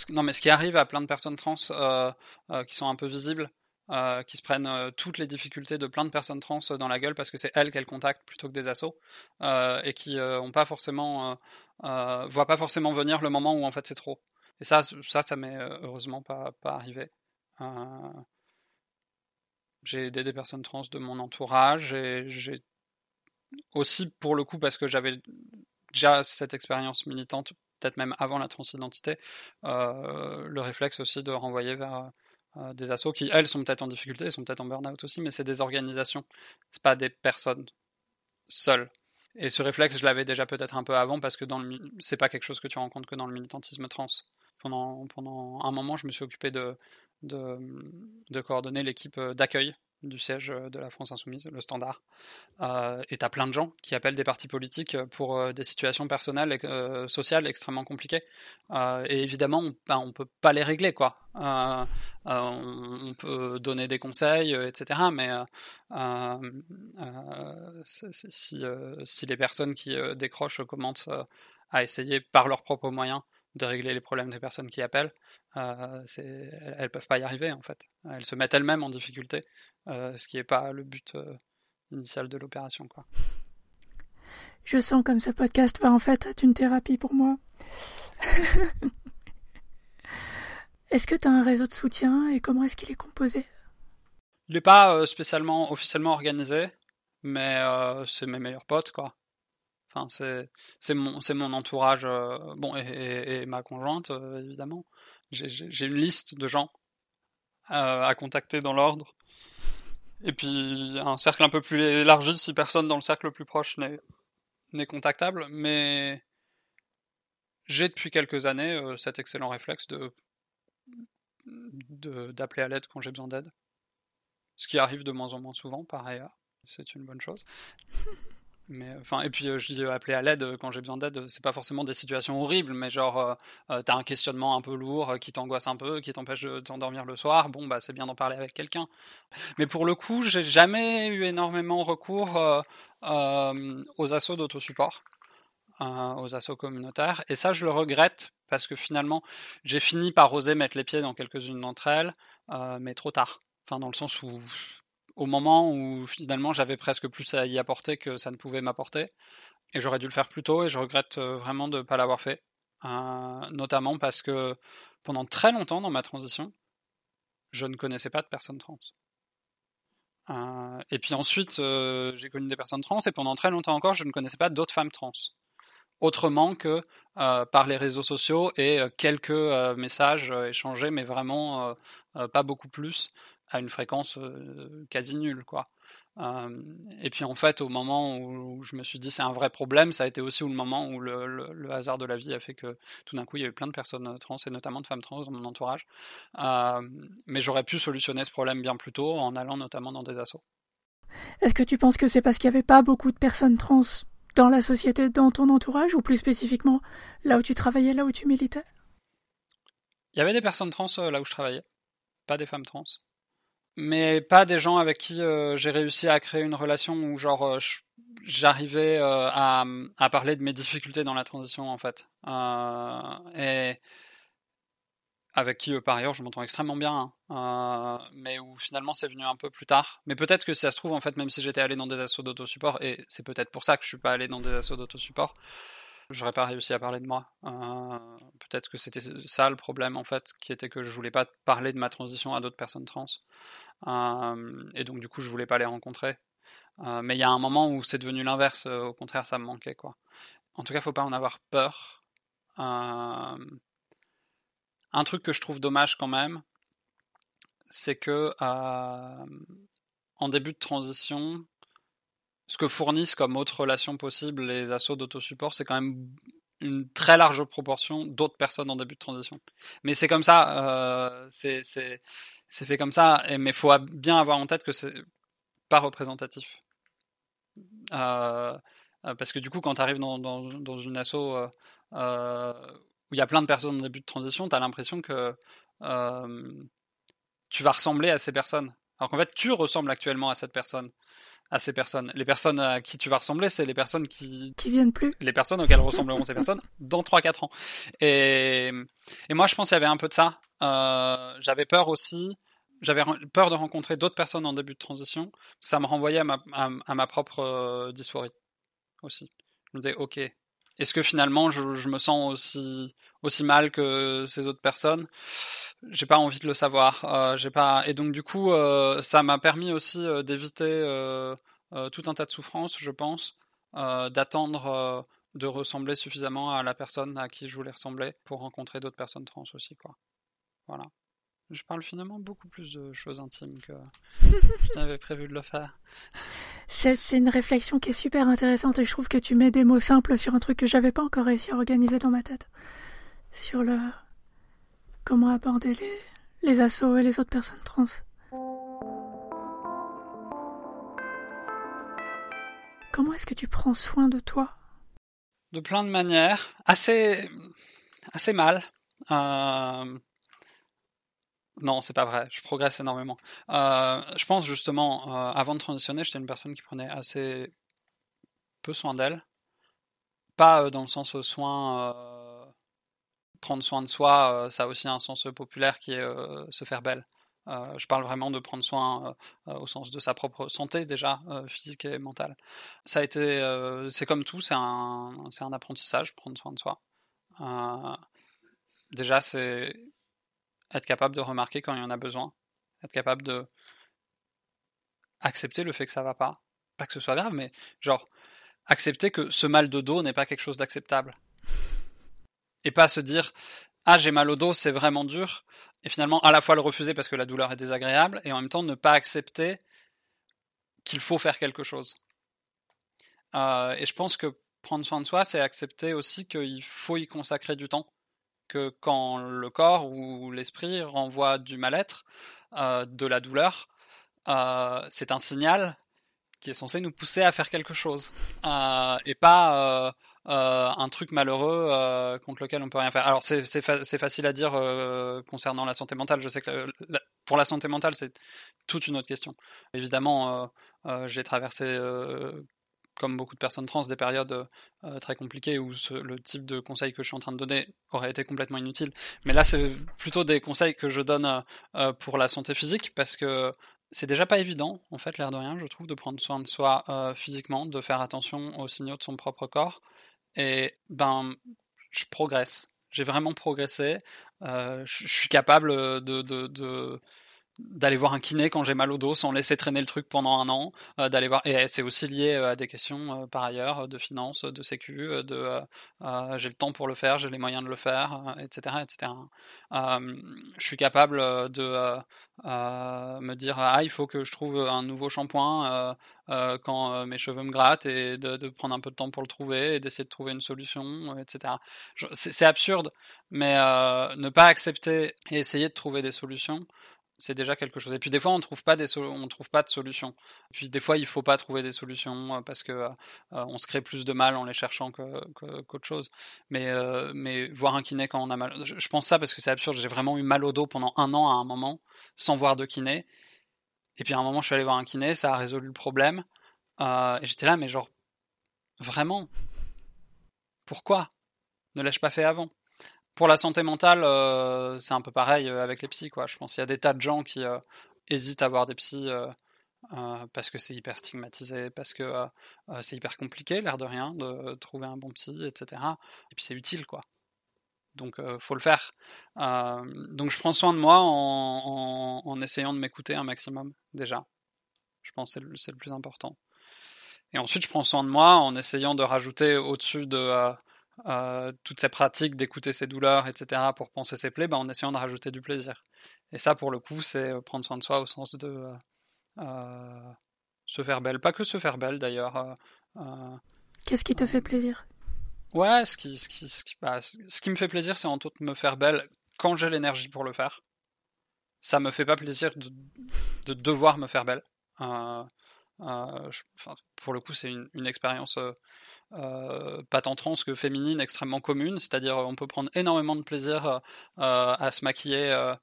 non, mais ce qui arrive à plein de personnes trans qui sont un peu visibles, euh, qui se prennent euh, toutes les difficultés de plein de personnes trans euh, dans la gueule parce que c'est elles qu'elles contactent plutôt que des assos et qui ont pas forcément voient pas forcément venir le moment où en fait c'est trop. Et ça, ça, ça m'est heureusement pas arrivé. j'ai aidé des personnes trans de mon entourage et j'ai aussi pour le coup parce que j'avais déjà cette expérience militante peut-être même avant la transidentité, le réflexe aussi de renvoyer vers euh, des assos qui, elles, sont peut-être en difficulté, sont peut-être en burn-out aussi, mais c'est des organisations, c'est pas des personnes seules. Et ce réflexe, je l'avais déjà peut-être un peu avant parce que dans le, c'est pas quelque chose que tu rencontres que dans le militantisme trans. Pendant, pendant un moment, je me suis occupé de, de, de coordonner l'équipe d'accueil du siège euh, de la France Insoumise, le standard. Euh, et tu as plein de gens qui appellent des partis politiques pour euh, des situations personnelles et sociales extrêmement compliquées. et évidemment, on, ben, on peut pas les régler, quoi. on peut donner des conseils, etc. Mais si, si, les personnes qui décrochent commencent à essayer par leurs propres moyens de régler les problèmes des personnes qui appellent, euh, elles, ne peuvent pas y arriver en fait. Elles se mettent elles-mêmes en difficulté, euh, ce qui n'est pas le but euh, initial de l'opération. quoi. Je sens comme ce podcast va en fait être une thérapie pour moi. est-ce que tu as un réseau de soutien et comment est-ce qu'il est composé? Il n'est pas spécialement officiellement organisé, mais c'est mes meilleurs potes quoi. Enfin, c'est mon, mon entourage, bon, et, ma conjointe, évidemment j'ai une liste de gens à, contacter dans l'ordre. Et puis un cercle un peu plus élargi si personne dans le cercle le plus proche n'est contactable. Mais j'ai depuis quelques années euh, cet excellent réflexe de d'appeler à l'aide quand j'ai besoin d'aide. Ce qui arrive de moins en moins souvent par ailleurs. C'est une bonne chose. Et puis je dis appeler à l'aide quand j'ai besoin d'aide, c'est pas forcément des situations horribles, mais genre t'as un questionnement un peu lourd qui t'angoisse un peu, qui t'empêche de t'endormir le soir. Bon bah c'est bien d'en parler avec quelqu'un. Mais pour le coup, j'ai jamais eu énormément recours aux assauts d'autosupport, aux assauts communautaires, et ça je le regrette parce que finalement j'ai fini par oser mettre les pieds dans quelques-unes d'entre elles, mais trop tard. Enfin dans le sens où au moment où finalement j'avais presque plus à y apporter que ça ne pouvait m'apporter. Et j'aurais dû le faire plus tôt et je regrette euh, vraiment de ne pas l'avoir fait. Euh, notamment parce que pendant très longtemps dans ma transition, je ne connaissais pas de personnes trans. Euh, et puis ensuite, j'ai connu des personnes trans et pendant très longtemps encore, je ne connaissais pas d'autres femmes trans. Autrement que par les réseaux sociaux et quelques messages échangés, mais vraiment pas beaucoup plus à une fréquence quasi nulle, quoi. et puis en fait, au moment où, je me suis dit c'est un vrai problème, ça a été aussi le moment où le, hasard de la vie a fait que tout d'un coup il y a eu plein de personnes trans et notamment de femmes trans dans mon entourage. mais j'aurais pu solutionner ce problème bien plus tôt en allant notamment dans des assos. Est-ce que tu penses que c'est parce qu'il n'y avait pas beaucoup de personnes trans dans la société, dans ton entourage, ou plus spécifiquement là où tu travaillais, là où tu militais? Il y avait des personnes trans là où je travaillais, pas des femmes trans mais pas des gens avec qui euh, j'ai réussi à créer une relation où genre euh, j'arrivais euh, à, parler de mes difficultés dans la transition en fait et avec qui par ailleurs je m'entends extrêmement bien hein. mais où finalement c'est venu un peu plus tard mais peut-être que si ça se trouve en fait même si j'étais allé dans des assauts d'autosupport et c'est peut-être pour ça que je suis pas allé dans des assauts d'autosupport j'aurais pas réussi à parler de moi. Euh, peut-être que c'était ça le problème en fait, qui était que je voulais pas parler de ma transition à d'autres personnes trans. Euh, et donc du coup je voulais pas les rencontrer. Euh, mais il y a un moment où c'est devenu l'inverse, au contraire ça me manquait quoi. En tout cas faut pas en avoir peur. un truc que je trouve dommage quand même, c'est que en début de transition, ce que fournissent comme autre relation possible les assauts d'autosupport, c'est quand même une très large proportion d'autres personnes en début de transition. Mais c'est comme ça, euh, c'est fait comme ça, mais il faut bien avoir en tête que c'est pas représentatif. parce que du coup, quand tu arrives dans, dans, une asso où il y a plein de personnes en début de transition, tu as l'impression que tu vas ressembler à ces personnes. Alors qu'en fait, tu ressembles actuellement à cette personne à ces personnes. Les personnes à qui tu vas ressembler, c'est les personnes qui... Qui viennent plus. Les personnes auxquelles ressembleront ces personnes dans 3-4 ans. Et, et moi, je pense qu'il y avait un peu de ça. Euh, j'avais peur aussi, j'avais peur de rencontrer d'autres personnes en début de transition. Ça me renvoyait à ma, à, ma propre euh, dysphorie aussi. Je me disais, ok, est-ce que finalement je, je, me sens aussi, aussi mal que ces autres personnes? J'ai pas envie de le savoir. Euh, j'ai pas et donc du coup, euh, ça m'a permis aussi euh, d'éviter tout un tas de souffrances, je pense, d'attendre de ressembler suffisamment à la personne à qui je voulais ressembler pour rencontrer d'autres personnes trans aussi, quoi. Voilà. Je parle finalement beaucoup plus de choses intimes que je n'avais prévu de le faire. C'est une réflexion qui est super intéressante et je trouve que tu mets des mots simples sur un truc que j'avais pas encore réussi à organiser dans ma tête. Sur le comment aborder les, les assauts et les autres personnes trans. Comment est-ce que tu prends soin de toi? De plein de manières, assez, assez mal. Euh... Non, c'est pas vrai. Je progresse énormément. Euh, je pense justement, euh, avant de transitionner, j'étais une personne qui prenait assez peu soin d'elle. Pas dans le sens soin prendre soin de soi, euh, ça a aussi un sens populaire qui est euh, se faire belle. Euh, je parle vraiment de prendre soin au sens de sa propre santé déjà, physique et mentale. Ça a été, c'est comme tout, c'est un, c'est un apprentissage, prendre soin de soi. déjà, c'est être capable de remarquer quand il y en a besoin, être capable de accepter le fait que ça va pas, pas que ce soit grave, mais genre accepter que ce mal de dos n'est pas quelque chose d'acceptable et pas se dire ah j'ai mal au dos, c'est vraiment dur, et finalement à la fois le refuser parce que la douleur est désagréable, et en même temps ne pas accepter qu'il faut faire quelque chose. Euh, et je pense que prendre soin de soi, c'est accepter aussi qu'il faut y consacrer du temps, que quand le corps ou l'esprit renvoie du mal-être, euh, de la douleur, euh, c'est un signal qui est censé nous pousser à faire quelque chose, et pas euh, un truc malheureux euh, contre lequel on peut rien faire. Alors c'est c'est facile à dire euh, concernant la santé mentale. Je sais que pour la santé mentale c'est toute une autre question. Évidemment, j'ai traversé comme beaucoup de personnes trans, des périodes très compliquées où le type de conseils que je suis en train de donner aurait été complètement inutile. Mais là, c'est plutôt des conseils que je donne pour la santé physique parce que c'est déjà pas évident, en fait, l'air de rien, je trouve, de prendre soin de soi physiquement, de faire attention aux signaux de son propre corps. Et ben, je progresse. J'ai vraiment progressé. Euh, je suis capable de, d'aller voir un kiné quand j'ai mal au dos sans laisser traîner le truc pendant un an euh, d'aller voir et c'est aussi lié euh, à des questions euh, par ailleurs de finances de sécu de j'ai le temps pour le faire j'ai les moyens de le faire etc etc je suis capable de me dire ah il faut que je trouve un nouveau shampoing quand mes cheveux me grattent et de, de, prendre un peu de temps pour le trouver et d'essayer de trouver une solution etc c'est absurde mais ne pas accepter et essayer de trouver des solutions c'est déjà quelque chose. Et puis des fois, on trouve trouve pas de solution. Puis des fois, il faut pas trouver des solutions euh, parce que euh, euh, on se crée plus de mal en les cherchant qu'autre chose. Mais mais voir un kiné quand on a mal, je, pense ça parce que c'est absurde. J'ai vraiment eu mal au dos pendant un an à un moment sans voir de kiné. Et puis à un moment, je suis allé voir un kiné, ça a résolu le problème. et j'étais là, mais genre vraiment, pourquoi? Ne l'ai-je pas fait avant pour la santé mentale, euh, c'est un peu pareil euh, avec les psys, quoi. Je pense qu'il y a des tas de gens qui euh, hésitent à voir des psys parce que c'est hyper stigmatisé, parce que c'est hyper compliqué, l'air de rien, de trouver un bon psy, etc. Et puis c'est utile, quoi. Donc faut le faire. donc je prends soin de moi en, essayant de m'écouter un maximum déjà. Je pense que c'est le, plus important. Et ensuite je prends soin de moi en essayant de rajouter au-dessus de euh, toutes ces pratiques d'écouter ses douleurs, etc., pour penser ses plaies, ben, en essayant de rajouter du plaisir. Et ça, pour le coup, c'est euh, prendre soin de soi au sens de euh, se faire belle. Pas que se faire belle, d'ailleurs. Qu'est-ce qui te fait plaisir? Ouais, ce qui, ce qui, ce qui, bah, ce qui me fait plaisir, c'est en tout me faire belle quand j'ai l'énergie pour le faire. Ça me fait pas plaisir de, de devoir me faire belle. pour le coup, c'est une, une expérience pas tant trans que féminine extrêmement commune, c'est-à-dire on peut prendre énormément de plaisir à se maquiller euh,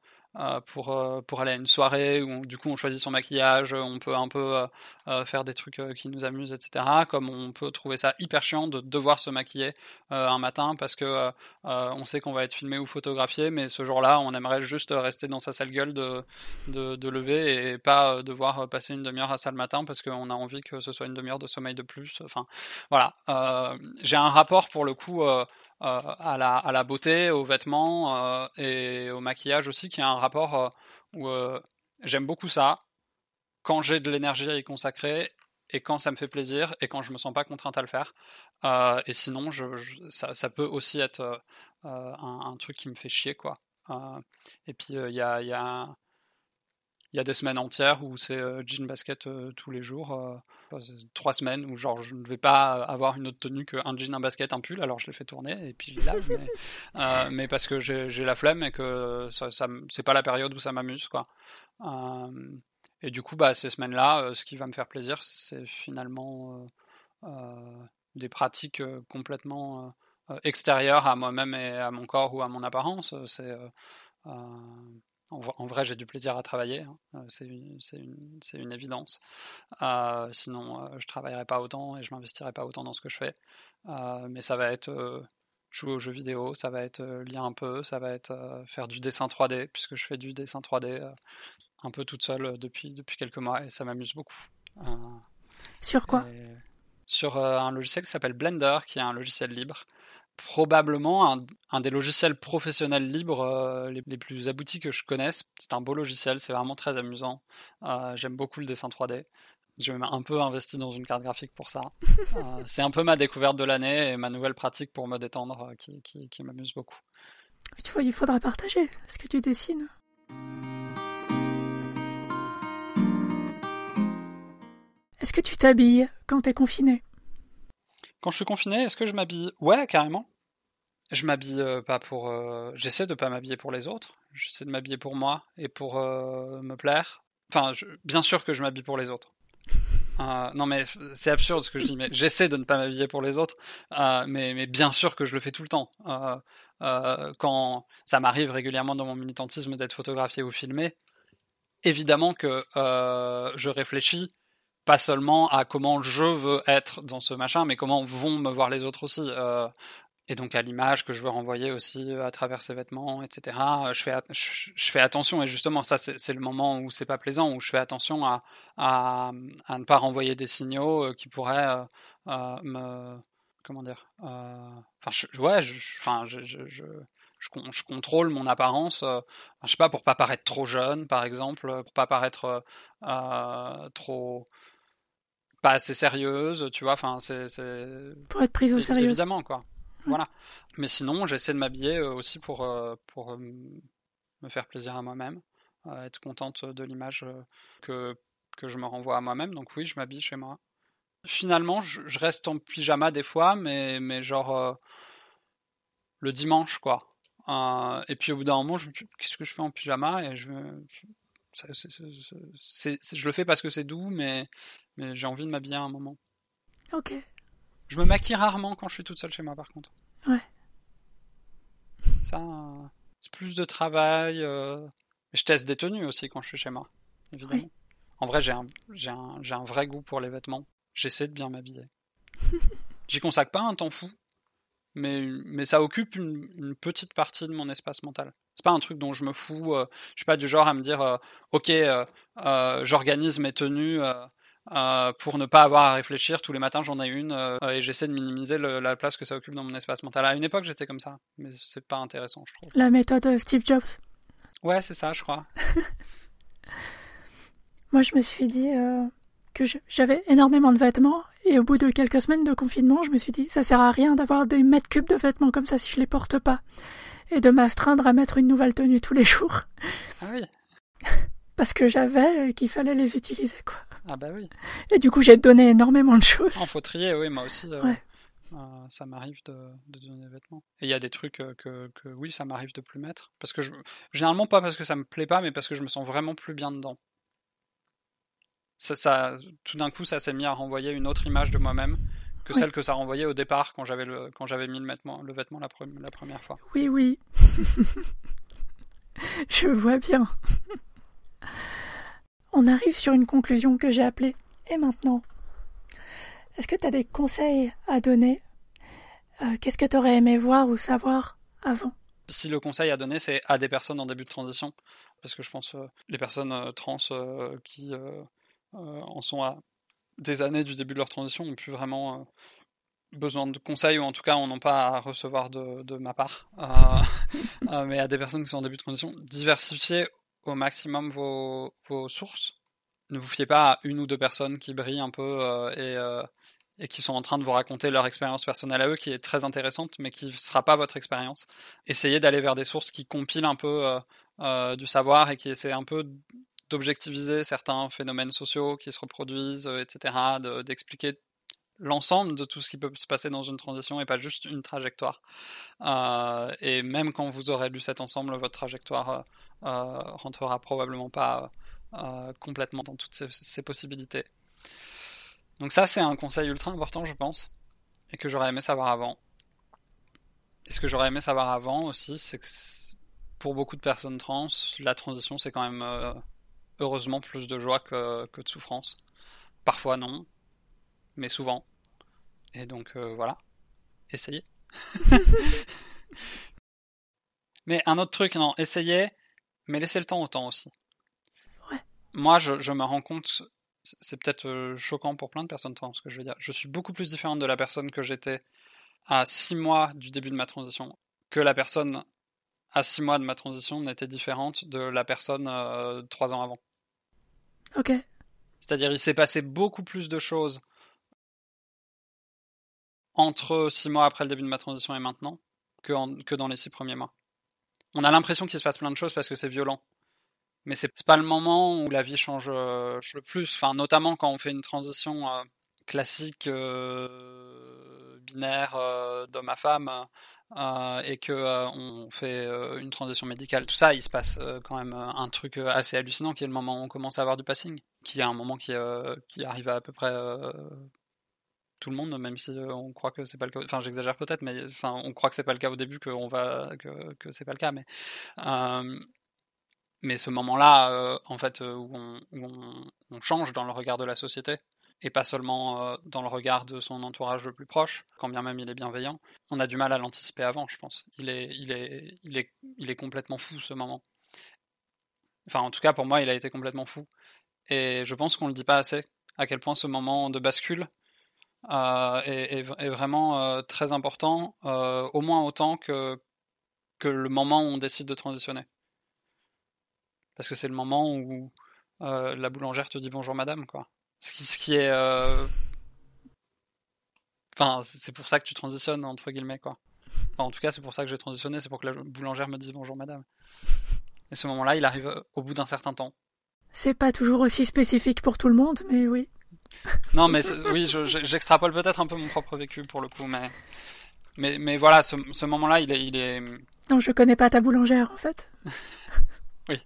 pour, euh, pour aller à une soirée où du coup on choisit son maquillage, on peut un peu euh, faire des trucs qui nous amusent, etc. Comme on peut trouver ça hyper chiant de devoir se maquiller un matin parce que on sait qu'on va être filmé ou photographié, mais ce jour-là on aimerait juste rester dans sa sale gueule de, de, de lever et pas devoir passer une demi-heure à ça le matin parce qu'on a envie que ce soit une demi-heure de sommeil de plus. Enfin voilà, j'ai un rapport pour le coup euh, à, la, à la beauté, aux vêtements euh, et au maquillage aussi, qui a un rapport euh, où j'aime beaucoup ça quand j'ai de l'énergie à y consacrer et quand ça me fait plaisir et quand je me sens pas contrainte à le faire. et sinon, je, ça, peut aussi être un, truc qui me fait chier, quoi. et puis il y, a, y, a, des semaines entières où c'est jean basket tous les jours trois semaines où genre je ne vais pas avoir une autre tenue qu'un jean, un basket, un pull, alors je les fais tourner et puis je mais, euh, parce que j'ai la flemme et que ça, ça c'est pas la période où ça m'amuse quoi. Euh, et du coup, bah, ces semaines-là, euh, ce qui va me faire plaisir, c'est finalement des pratiques complètement extérieures à moi-même et à mon corps ou à mon apparence. C'est en, vrai, j'ai du plaisir à travailler, hein. euh, c'est une, évidence. Euh, sinon, euh, je travaillerai pas autant et je m'investirai pas autant dans ce que je fais. mais ça va être jouer aux jeux vidéo, ça va être lire un peu, ça va être faire du dessin 3D, puisque je fais du dessin 3D un peu toute seule depuis, depuis quelques mois et ça m'amuse beaucoup. Sur quoi? Sur un logiciel qui s'appelle Blender, qui est un logiciel libre probablement un, des logiciels professionnels libres euh, les, plus aboutis que je connaisse. C'est un beau logiciel, c'est vraiment très amusant. Euh, j'aime beaucoup le dessin 3D. Je même un peu investi dans une carte graphique pour ça. Euh, c'est un peu ma découverte de l'année et ma nouvelle pratique pour me détendre qui, qui m'amuse beaucoup. Tu vois, il faudra partager ce que tu dessines. Est-ce que tu t'habilles quand t'es confiné? Quand je suis confiné, est-ce que je m'habille? Ouais, carrément. Je m'habille euh, pas pour. Euh, j'essaie de pas m'habiller pour les autres. J'essaie de m'habiller pour moi et pour euh, me plaire. Enfin, bien sûr que je m'habille pour les autres. non mais c'est absurde ce que je dis, mais j'essaie de ne pas m'habiller pour les autres, mais, mais, bien sûr que je le fais tout le temps. quand ça m'arrive régulièrement dans mon militantisme d'être photographié ou filmé, évidemment que je réfléchis pas seulement à comment je veux être dans ce machin, mais comment vont me voir les autres aussi. Euh, et donc à l'image que je veux renvoyer aussi euh, à travers ces vêtements, etc. Je fais, je, fais attention, et justement ça c'est le moment où c'est pas plaisant, où je fais attention à, à, à, ne pas renvoyer des signaux euh, qui pourraient me... Comment dire Enfin, je, ouais, enfin, je, je, je, je, contrôle mon apparence, je sais pas, pour pas paraître trop jeune, par exemple, pour pas paraître trop pas assez sérieuse, tu vois. Enfin, c'est pour être prise au sérieux. Évidemment, quoi. Voilà. Mais sinon, j'essaie de m'habiller euh, aussi pour euh, pour euh, me faire plaisir à moi-même, être contente de l'image que que je me renvoie à moi-même. Donc oui, je m'habille chez moi. Finalement, je, reste en pyjama des fois, mais mais genre le dimanche, quoi. et puis au bout d'un moment, qu'est-ce que je fais en pyjama? Et je je le fais parce que c'est doux, mais mais j'ai envie de m'habiller à un moment. Ok. Je me maquille rarement quand je suis toute seule chez moi, par contre. Ouais. Ça, c'est plus de travail. Euh... Je teste des tenues aussi quand je suis chez moi, évidemment. En vrai, j'ai un, j'ai un, j'ai un vrai goût pour les vêtements. J'essaie de bien m'habiller. J'y consacre pas un temps fou, mais, mais ça occupe une, une, petite partie de mon espace mental. C'est pas un truc dont je me fous. Euh, je suis pas du genre à me dire, euh, ok, euh, euh, j'organise mes tenues euh, pour ne pas avoir à réfléchir. Tous les matins, j'en ai une euh, et j'essaie de minimiser la place que ça occupe dans mon espace mental. À une époque, j'étais comme ça, mais c'est pas intéressant, je trouve. La méthode Steve Jobs. Ouais, c'est ça, je crois. Moi, je me suis dit euh, que j'avais énormément de vêtements et au bout de quelques semaines de confinement, je me suis dit ça sert à rien d'avoir des mètres cubes de vêtements comme ça si je les porte pas et de m'astreindre à mettre une nouvelle tenue tous les jours. Ah oui. Parce que j'avais qu'il fallait les utiliser, quoi. Ah bah oui. Et du coup, j'ai donné énormément de choses. En faut trier, oui, moi aussi. Euh, euh, ça m'arrive de, donner des vêtements. Et il y a des trucs euh, que, que, oui, ça m'arrive de plus mettre. Parce que je, généralement pas parce que ça me plaît pas, mais parce que je me sens vraiment plus bien dedans. ça, tout d'un coup, ça s'est mis à renvoyer une autre image de moi-même que celle que ça renvoyait au départ quand j'avais le quand j'avais mis le vêtement, le vêtement la, la première fois. Oui, oui. Je vois bien. On arrive sur une conclusion que j'ai appelée. Et maintenant Est-ce que tu as des conseils à donner? Euh, Qu'est-ce que tu aurais aimé voir ou savoir avant? Si le conseil à donner, c'est à des personnes en début de transition, parce que je pense euh, les personnes euh, trans qui en sont à des années du début de leur transition ont plus vraiment besoin de conseils ou en tout cas on n'ont pas à recevoir de, ma part. mais à des personnes qui sont en début de transition, diversifiez au maximum vos, vos, sources. Ne vous fiez pas à une ou deux personnes qui brillent un peu euh, et, euh, et, qui sont en train de vous raconter leur expérience personnelle à eux, qui est très intéressante, mais qui ne sera pas votre expérience. Essayez d'aller vers des sources qui compilent un peu euh, du savoir et qui essaient un peu d'objectiviser certains phénomènes sociaux qui se reproduisent, etc., d'expliquer l'ensemble de tout ce qui peut se passer dans une transition et pas juste une trajectoire. Euh, et même quand vous aurez lu cet ensemble, votre trajectoire euh, euh rentrera probablement pas complètement dans toutes ces, possibilités. Donc ça, c'est un conseil ultra important, je pense, et que j'aurais aimé savoir avant. Et ce que j'aurais aimé savoir avant aussi, c'est que pour beaucoup de personnes trans, la transition, c'est quand même heureusement plus de joie que de souffrance. Parfois non, mais souvent. Et donc euh, voilà, essayez. mais un autre truc, non, essayez, mais laissez le temps au temps aussi. Ouais. Moi, je, je me rends compte, c'est peut-être euh, choquant pour plein de personnes ce que je veux dire. Je suis beaucoup plus différente de la personne que j'étais à 6 mois du début de ma transition que la personne à 6 mois de ma transition n'était différente de la personne euh, 3 ans avant. Ok. C'est-à-dire, il s'est passé beaucoup plus de choses entre six mois après le début de ma transition et maintenant que, dans les six premiers mois. On a l'impression qu'il se passe plein de choses parce que c'est violent. Mais c'est pas le moment où la vie change euh, le plus. Enfin, notamment quand on fait une transition euh, classique, euh, binaire, d'homme à femme, et que on fait une transition médicale. Tout ça, il se passe quand même un truc assez hallucinant qui est le moment où on commence à avoir du passing, qui est un moment qui, arrive à peu près tout le monde, même si euh, on croit que c'est pas le cas. Enfin, j'exagère peut-être, mais enfin, on croit que c'est pas le cas au début, qu'on va, que, que c'est pas le cas, mais euh, mais ce moment-là, euh, en fait, où, on, on, change dans le regard de la société et pas seulement dans le regard de son entourage le plus proche, quand bien même il est bienveillant, on a du mal à l'anticiper avant, je pense. Il est, il est, il est, il est complètement fou ce moment. Enfin, en tout cas, pour moi, il a été complètement fou. Et je pense qu'on le dit pas assez, à quel point ce moment de bascule euh, est, vraiment euh, très important, euh, au moins autant que, que le moment où on décide de transitionner. Parce que c'est le moment où la boulangère te dit bonjour madame, quoi. Ce qui, ce qui est... Enfin, c'est pour ça que tu transitionnes, entre guillemets, quoi. en tout cas, c'est pour ça que j'ai transitionné, c'est pour que la boulangère me dise bonjour madame. Et ce moment-là, il arrive au bout d'un certain temps. C'est pas toujours aussi spécifique pour tout le monde, mais oui. Non, mais oui, j'extrapole peut-être un peu mon propre vécu pour le coup, mais mais, mais voilà, ce, ce moment-là, il est, il est. Non, je connais pas ta boulangère en fait. oui.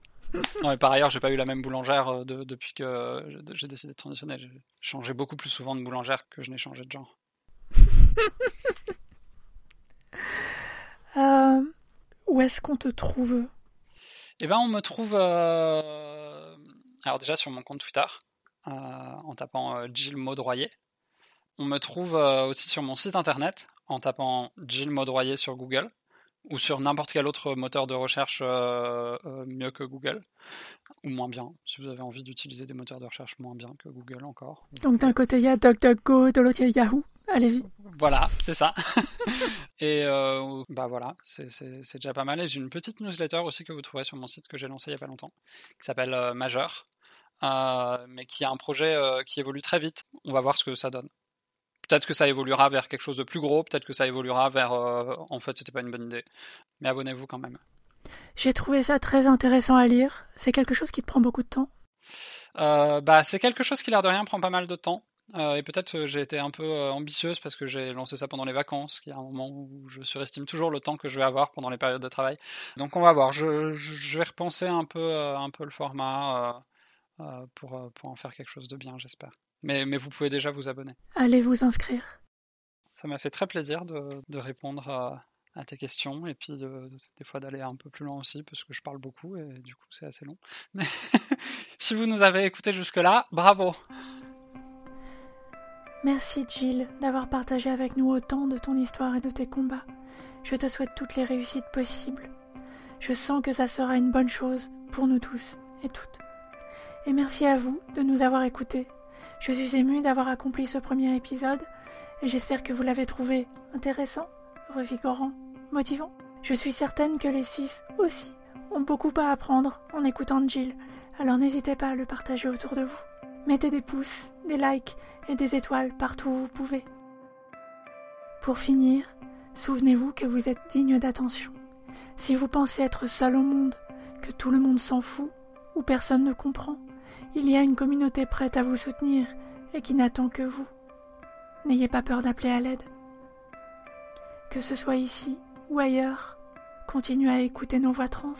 Non, et par ailleurs, j'ai pas eu la même boulangère euh, depuis que j'ai décidé de transitionner. J'ai changé beaucoup plus souvent de boulangère que je n'ai changé de genre. euh, où est-ce qu'on te trouve? Eh ben, on me trouve. Euh... Alors déjà sur mon compte Twitter, euh, en tapant euh, Gilles Maudroyer. On me trouve euh, aussi sur mon site internet en tapant Gilles Maudroyer sur Google ou sur n'importe quel autre moteur de recherche mieux que Google, ou moins bien, si vous avez envie d'utiliser des moteurs de recherche moins bien que Google encore. Donc d'un côté il y a DuckDuckGo, de l'autre il y a Yahoo, allez-y. Voilà, c'est ça. et bah voilà, c'est déjà pas mal. Et j'ai une petite newsletter aussi que vous trouverez sur mon site que j'ai lancé il y a pas longtemps, qui s'appelle Majeur, euh, mais qui a un projet euh, qui évolue très vite. On va voir ce que ça donne. Peut-être que ça évoluera vers quelque chose de plus gros, peut-être que ça évoluera vers euh, en fait c'était pas une bonne idée. Mais abonnez-vous quand même. J'ai trouvé ça très intéressant à lire. C'est quelque chose qui te prend beaucoup de temps? Bah, C'est quelque chose qui, l'air de rien, prend pas mal de temps. et peut-être j'ai été un peu ambitieuse parce que j'ai lancé ça pendant les vacances, qui est un moment où je surestime toujours le temps que je vais avoir pendant les périodes de travail. Donc on va voir. Je, je vais repenser un peu, un peu le format pour, pour en faire quelque chose de bien, j'espère. Mais, mais vous pouvez déjà vous abonner. Allez vous inscrire. Ça m'a fait très plaisir de, de répondre à, à, tes questions et puis de, des fois d'aller un peu plus loin aussi parce que je parle beaucoup et du coup c'est assez long. Mais si vous nous avez écouté jusque-là, bravo Merci Jill d'avoir partagé avec nous autant de ton histoire et de tes combats. Je te souhaite toutes les réussites possibles. Je sens que ça sera une bonne chose pour nous tous et toutes. Et merci à vous de nous avoir écoutés. Je suis émue d'avoir accompli ce premier épisode et j'espère que vous l'avez trouvé intéressant, revigorant, motivant. Je suis certaine que les six aussi ont beaucoup à apprendre en écoutant Jill, alors n'hésitez pas à le partager autour de vous. Mettez des pouces, des likes et des étoiles partout où vous pouvez. Pour finir, souvenez-vous que vous êtes digne d'attention. Si vous pensez être seul au monde, que tout le monde s'en fout ou personne ne comprend, il y a une communauté prête à vous soutenir et qui n'attend que vous. N'ayez pas peur d'appeler à l'aide. Que ce soit ici ou ailleurs, continuez à écouter nos voix trans.